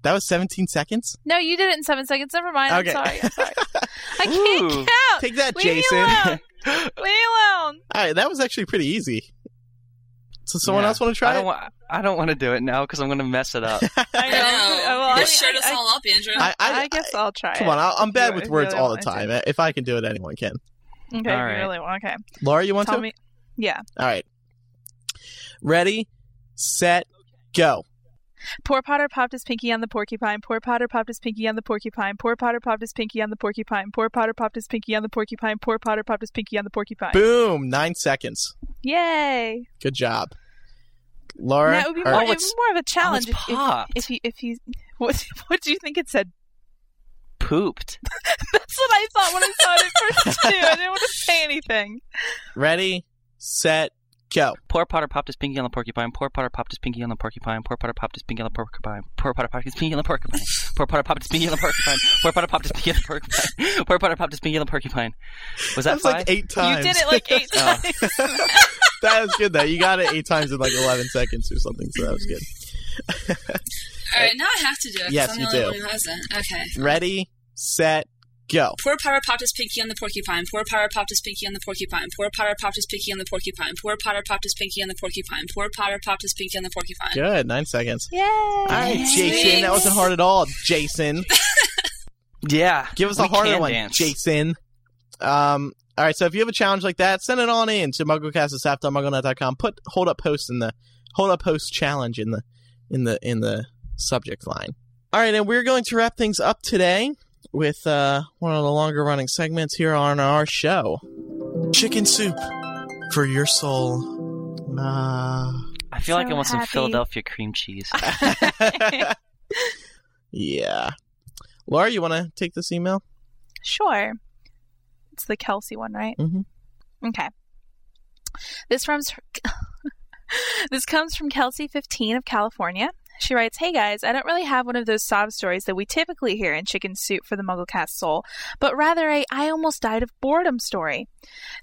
That was 17 seconds? No, you did it in seven seconds. Never mind. Okay. I'm sorry. I'm sorry. I *laughs* can't Ooh. count. Take that, Leave me Jason. alone. *laughs* Leave me alone. All right, that was actually pretty easy. So someone Yeah. else want to try I don't it? wa- I don't want to do it now because I'm going to mess it up. *laughs* I know. I know. Well, I, you mean, shut I- us I- all up, Andrew. I, I, I guess I'll try Come it. on, I'll, I'm bad you with really words all the want to. time. If I can do it, anyone can. Okay, All right. really want. Okay. Laura, you want Tell to? me. Yeah. All right. Ready, set, go. Poor Potter popped his pinky on the porcupine. Poor Potter popped his pinky on the porcupine. Poor Potter popped his pinky on the porcupine. Poor Potter popped his pinky on the porcupine. Poor Potter popped his pinky on the porcupine. Boom, nine seconds. Yay! Good job. Laura, That would be more, Oh, it would it's- be more of a challenge it's if, if, popped. if you if you what *laughs* what do you think it said? Pooped. *laughs* That's what I thought when I saw it at first too. I didn't want to say anything. ready, set, go. Poor Potter popped his pinky on the porcupine. Poor Potter popped his pinky on the porcupine. Poor Potter popped his pinky on the porcupine. Poor Potter popped his pinky on the porcupine. Poor Potter popped his pinky on the porcupine. Poor Potter popped his pinky on the porcupine. Poor Potter popped his pinky on the porcupine. Was that was five? like eight times? You did it like eight *laughs* Oh. times. that was good though. You got it eight times in like eleven seconds or something, so that was good. all right, now I have to do it. 'cause Yes, I'm you the only do. one who hasn't. Okay. Ready, set, go. Poor Potter popped his pinky on the porcupine. Poor Potter popped his pinky on the porcupine. Poor Potter popped his pinky on the porcupine. Poor Potter popped his pinky on the porcupine. Poor Potter popped his pinky on the porcupine. Good, nine seconds. Yay! All right, Jason, that wasn't hard at all. Jason, *laughs* Yeah. give us a harder one, dance. Jason. Um, all right, so if you have a challenge like that, send it on in to mugglecast@mugglenet.com. Put hold up host in the hold up host challenge in the in the in the subject line. All right, and we're going to wrap things up today with uh, one of the longer running segments here on our show. Chicken soup for your soul. Ah. I feel like I want some. Philadelphia cream cheese. *laughs* *laughs* yeah. Laura, you want to take this email? Sure. It's the Kelsey one, right? Mhm. Okay. This from *laughs* this comes from Kelsey, 15 of California. She writes, Hey guys, I don't really have one of those sob stories that we typically hear in Chicken Soup for the Mugglecast Soul, but rather a I almost died of boredom story.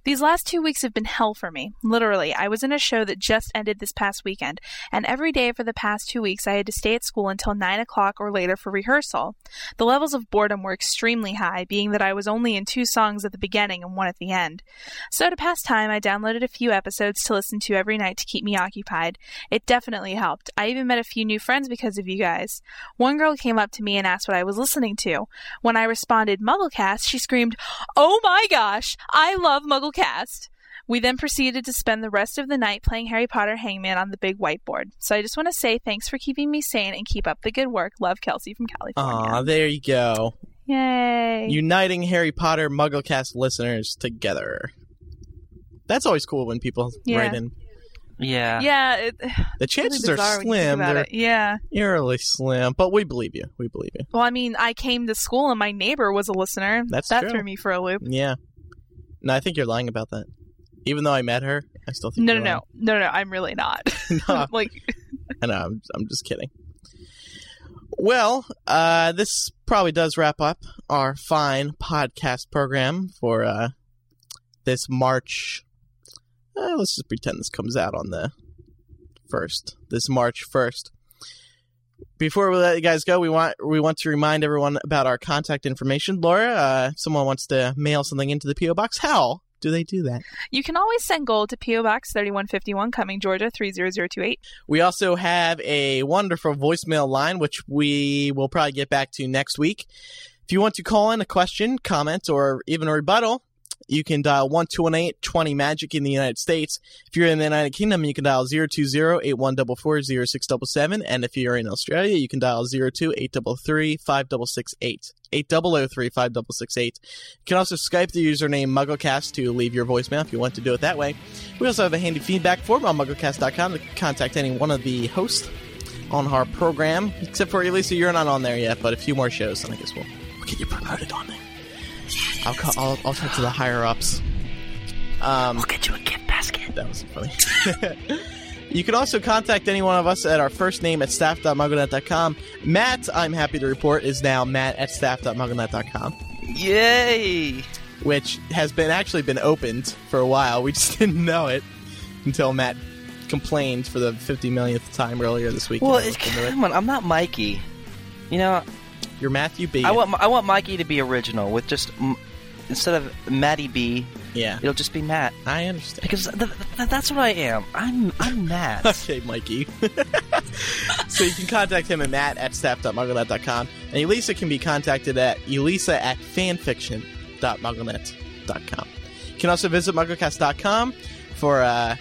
These last two weeks have been hell for me. Literally, I was in a show that just ended this past weekend, and every day for the past two weeks I had to stay at school until 9 o'clock or later for rehearsal. The levels of boredom were extremely high, being that I was only in two songs at the beginning and one at the end. So to pass time, I downloaded a few episodes to listen to every night to keep me occupied. It definitely helped. I even met a few new friends because of you guys. One girl came up to me and asked what I was listening to. When I responded Mugglecast, she screamed, Oh my gosh, I love Mugglecast! We then proceeded to spend the rest of the night playing Harry Potter Hangman on the big whiteboard. So I just want to say thanks for keeping me sane and keep up the good work. Love Kelsey from California. Aw, there you go. Yay. Uniting Harry Potter Mugglecast listeners together. That's always cool when people Yeah. write in. Yeah. Yeah, it, *sighs* The chances really are bizarre when you think slim. about They're it. Yeah. eerily slim, but we believe you. We believe you. Well, I mean, I came to school and my neighbor was a listener. That's that true. threw me for a loop. Yeah. No, I think you're lying about that. Even though I met her, I still think No, no, you're no, no, no. I'm really not. *laughs* *laughs* no. like, I know. I'm, I'm just kidding. Well, uh, this probably does wrap up our fine podcast program for uh, this March. Uh, let's just pretend this comes out on the first. This March first. Before we let you guys go, we want we want to remind everyone about our contact information. Laura, uh, if someone wants to mail something into the PO box, how do they do that? you can always send gold to PO Box 3151, Cumming, Georgia 30028. We also have a wonderful voicemail line, which we will probably get back to next week. If you want to call in a question, comment, or even a rebuttal, you can dial 1218 magic in the United States. If you're in the United Kingdom, you can dial 020-8144-0677. And if you're in Australia, you can dial 02-833-5668. 8003-5668. You can also Skype the username MuggleCast to leave your voicemail if you want to do it that way. We also have a handy feedback form on MuggleCast.com to contact any one of the hosts on our program. Except for Elisa, you're not on there yet, but a few more shows, and I guess we'll, we'll get you promoted on there. I'll, call, I'll, I'll talk to the higher ups. Um, we'll get you a gift basket. That was funny. *laughs* you can also contact any one of us at our first name at staff.mugglenet.com. Matt, I'm happy to report, is now matt at staff.mugglenet.com. Yay! Which has been actually been opened for a while. We just *laughs* didn't know it until Matt complained for the 50 millionth time earlier this week. Well, And I it, looked into it. come on, I'm not Mikey. You know, You're Matthew B. I want I want Mikey to be original with just instead of Matty B. Yeah, it'll just be Matt. I understand because th- th- that's what I am. I'm I'm Matt. *laughs* okay, Mikey. *laughs* so you can contact him at matt at staff.mugglenet.com. And Elisa can be contacted at elisa at fanfiction.mugglenet.com. You can also visit mugglecast.com for uh,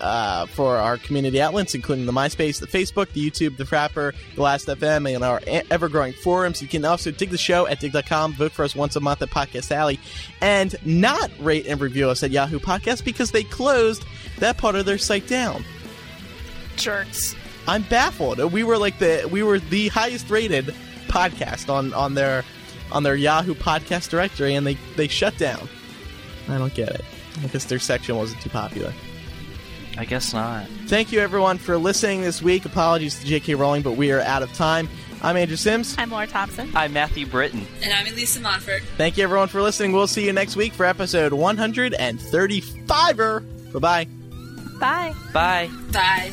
uh, for our community outlets, including the MySpace, the Facebook, the YouTube, the Frapper, the Last FM, and our e- ever-growing forums. You can also dig the show at digg.com, vote for us once a month at Podcast Alley, and not rate and review us at Yahoo Podcast because they closed that part of their site down. Jerks. I'm baffled. We were like the we were the highest rated podcast on on their on their Yahoo podcast directory, and they they shut down. I don't get it. I guess their section wasn't too popular. I guess not. Thank you everyone for listening this week. Apologies to J.K. Rowling, but we are out of time. I'm Andrew Sims. I'm Laura Thompson. I'm Matthew Britton. And I'm Elisa Montfort. Thank you everyone for listening. We'll see you next week for episode 135er. Bye bye. Bye. Bye. Bye.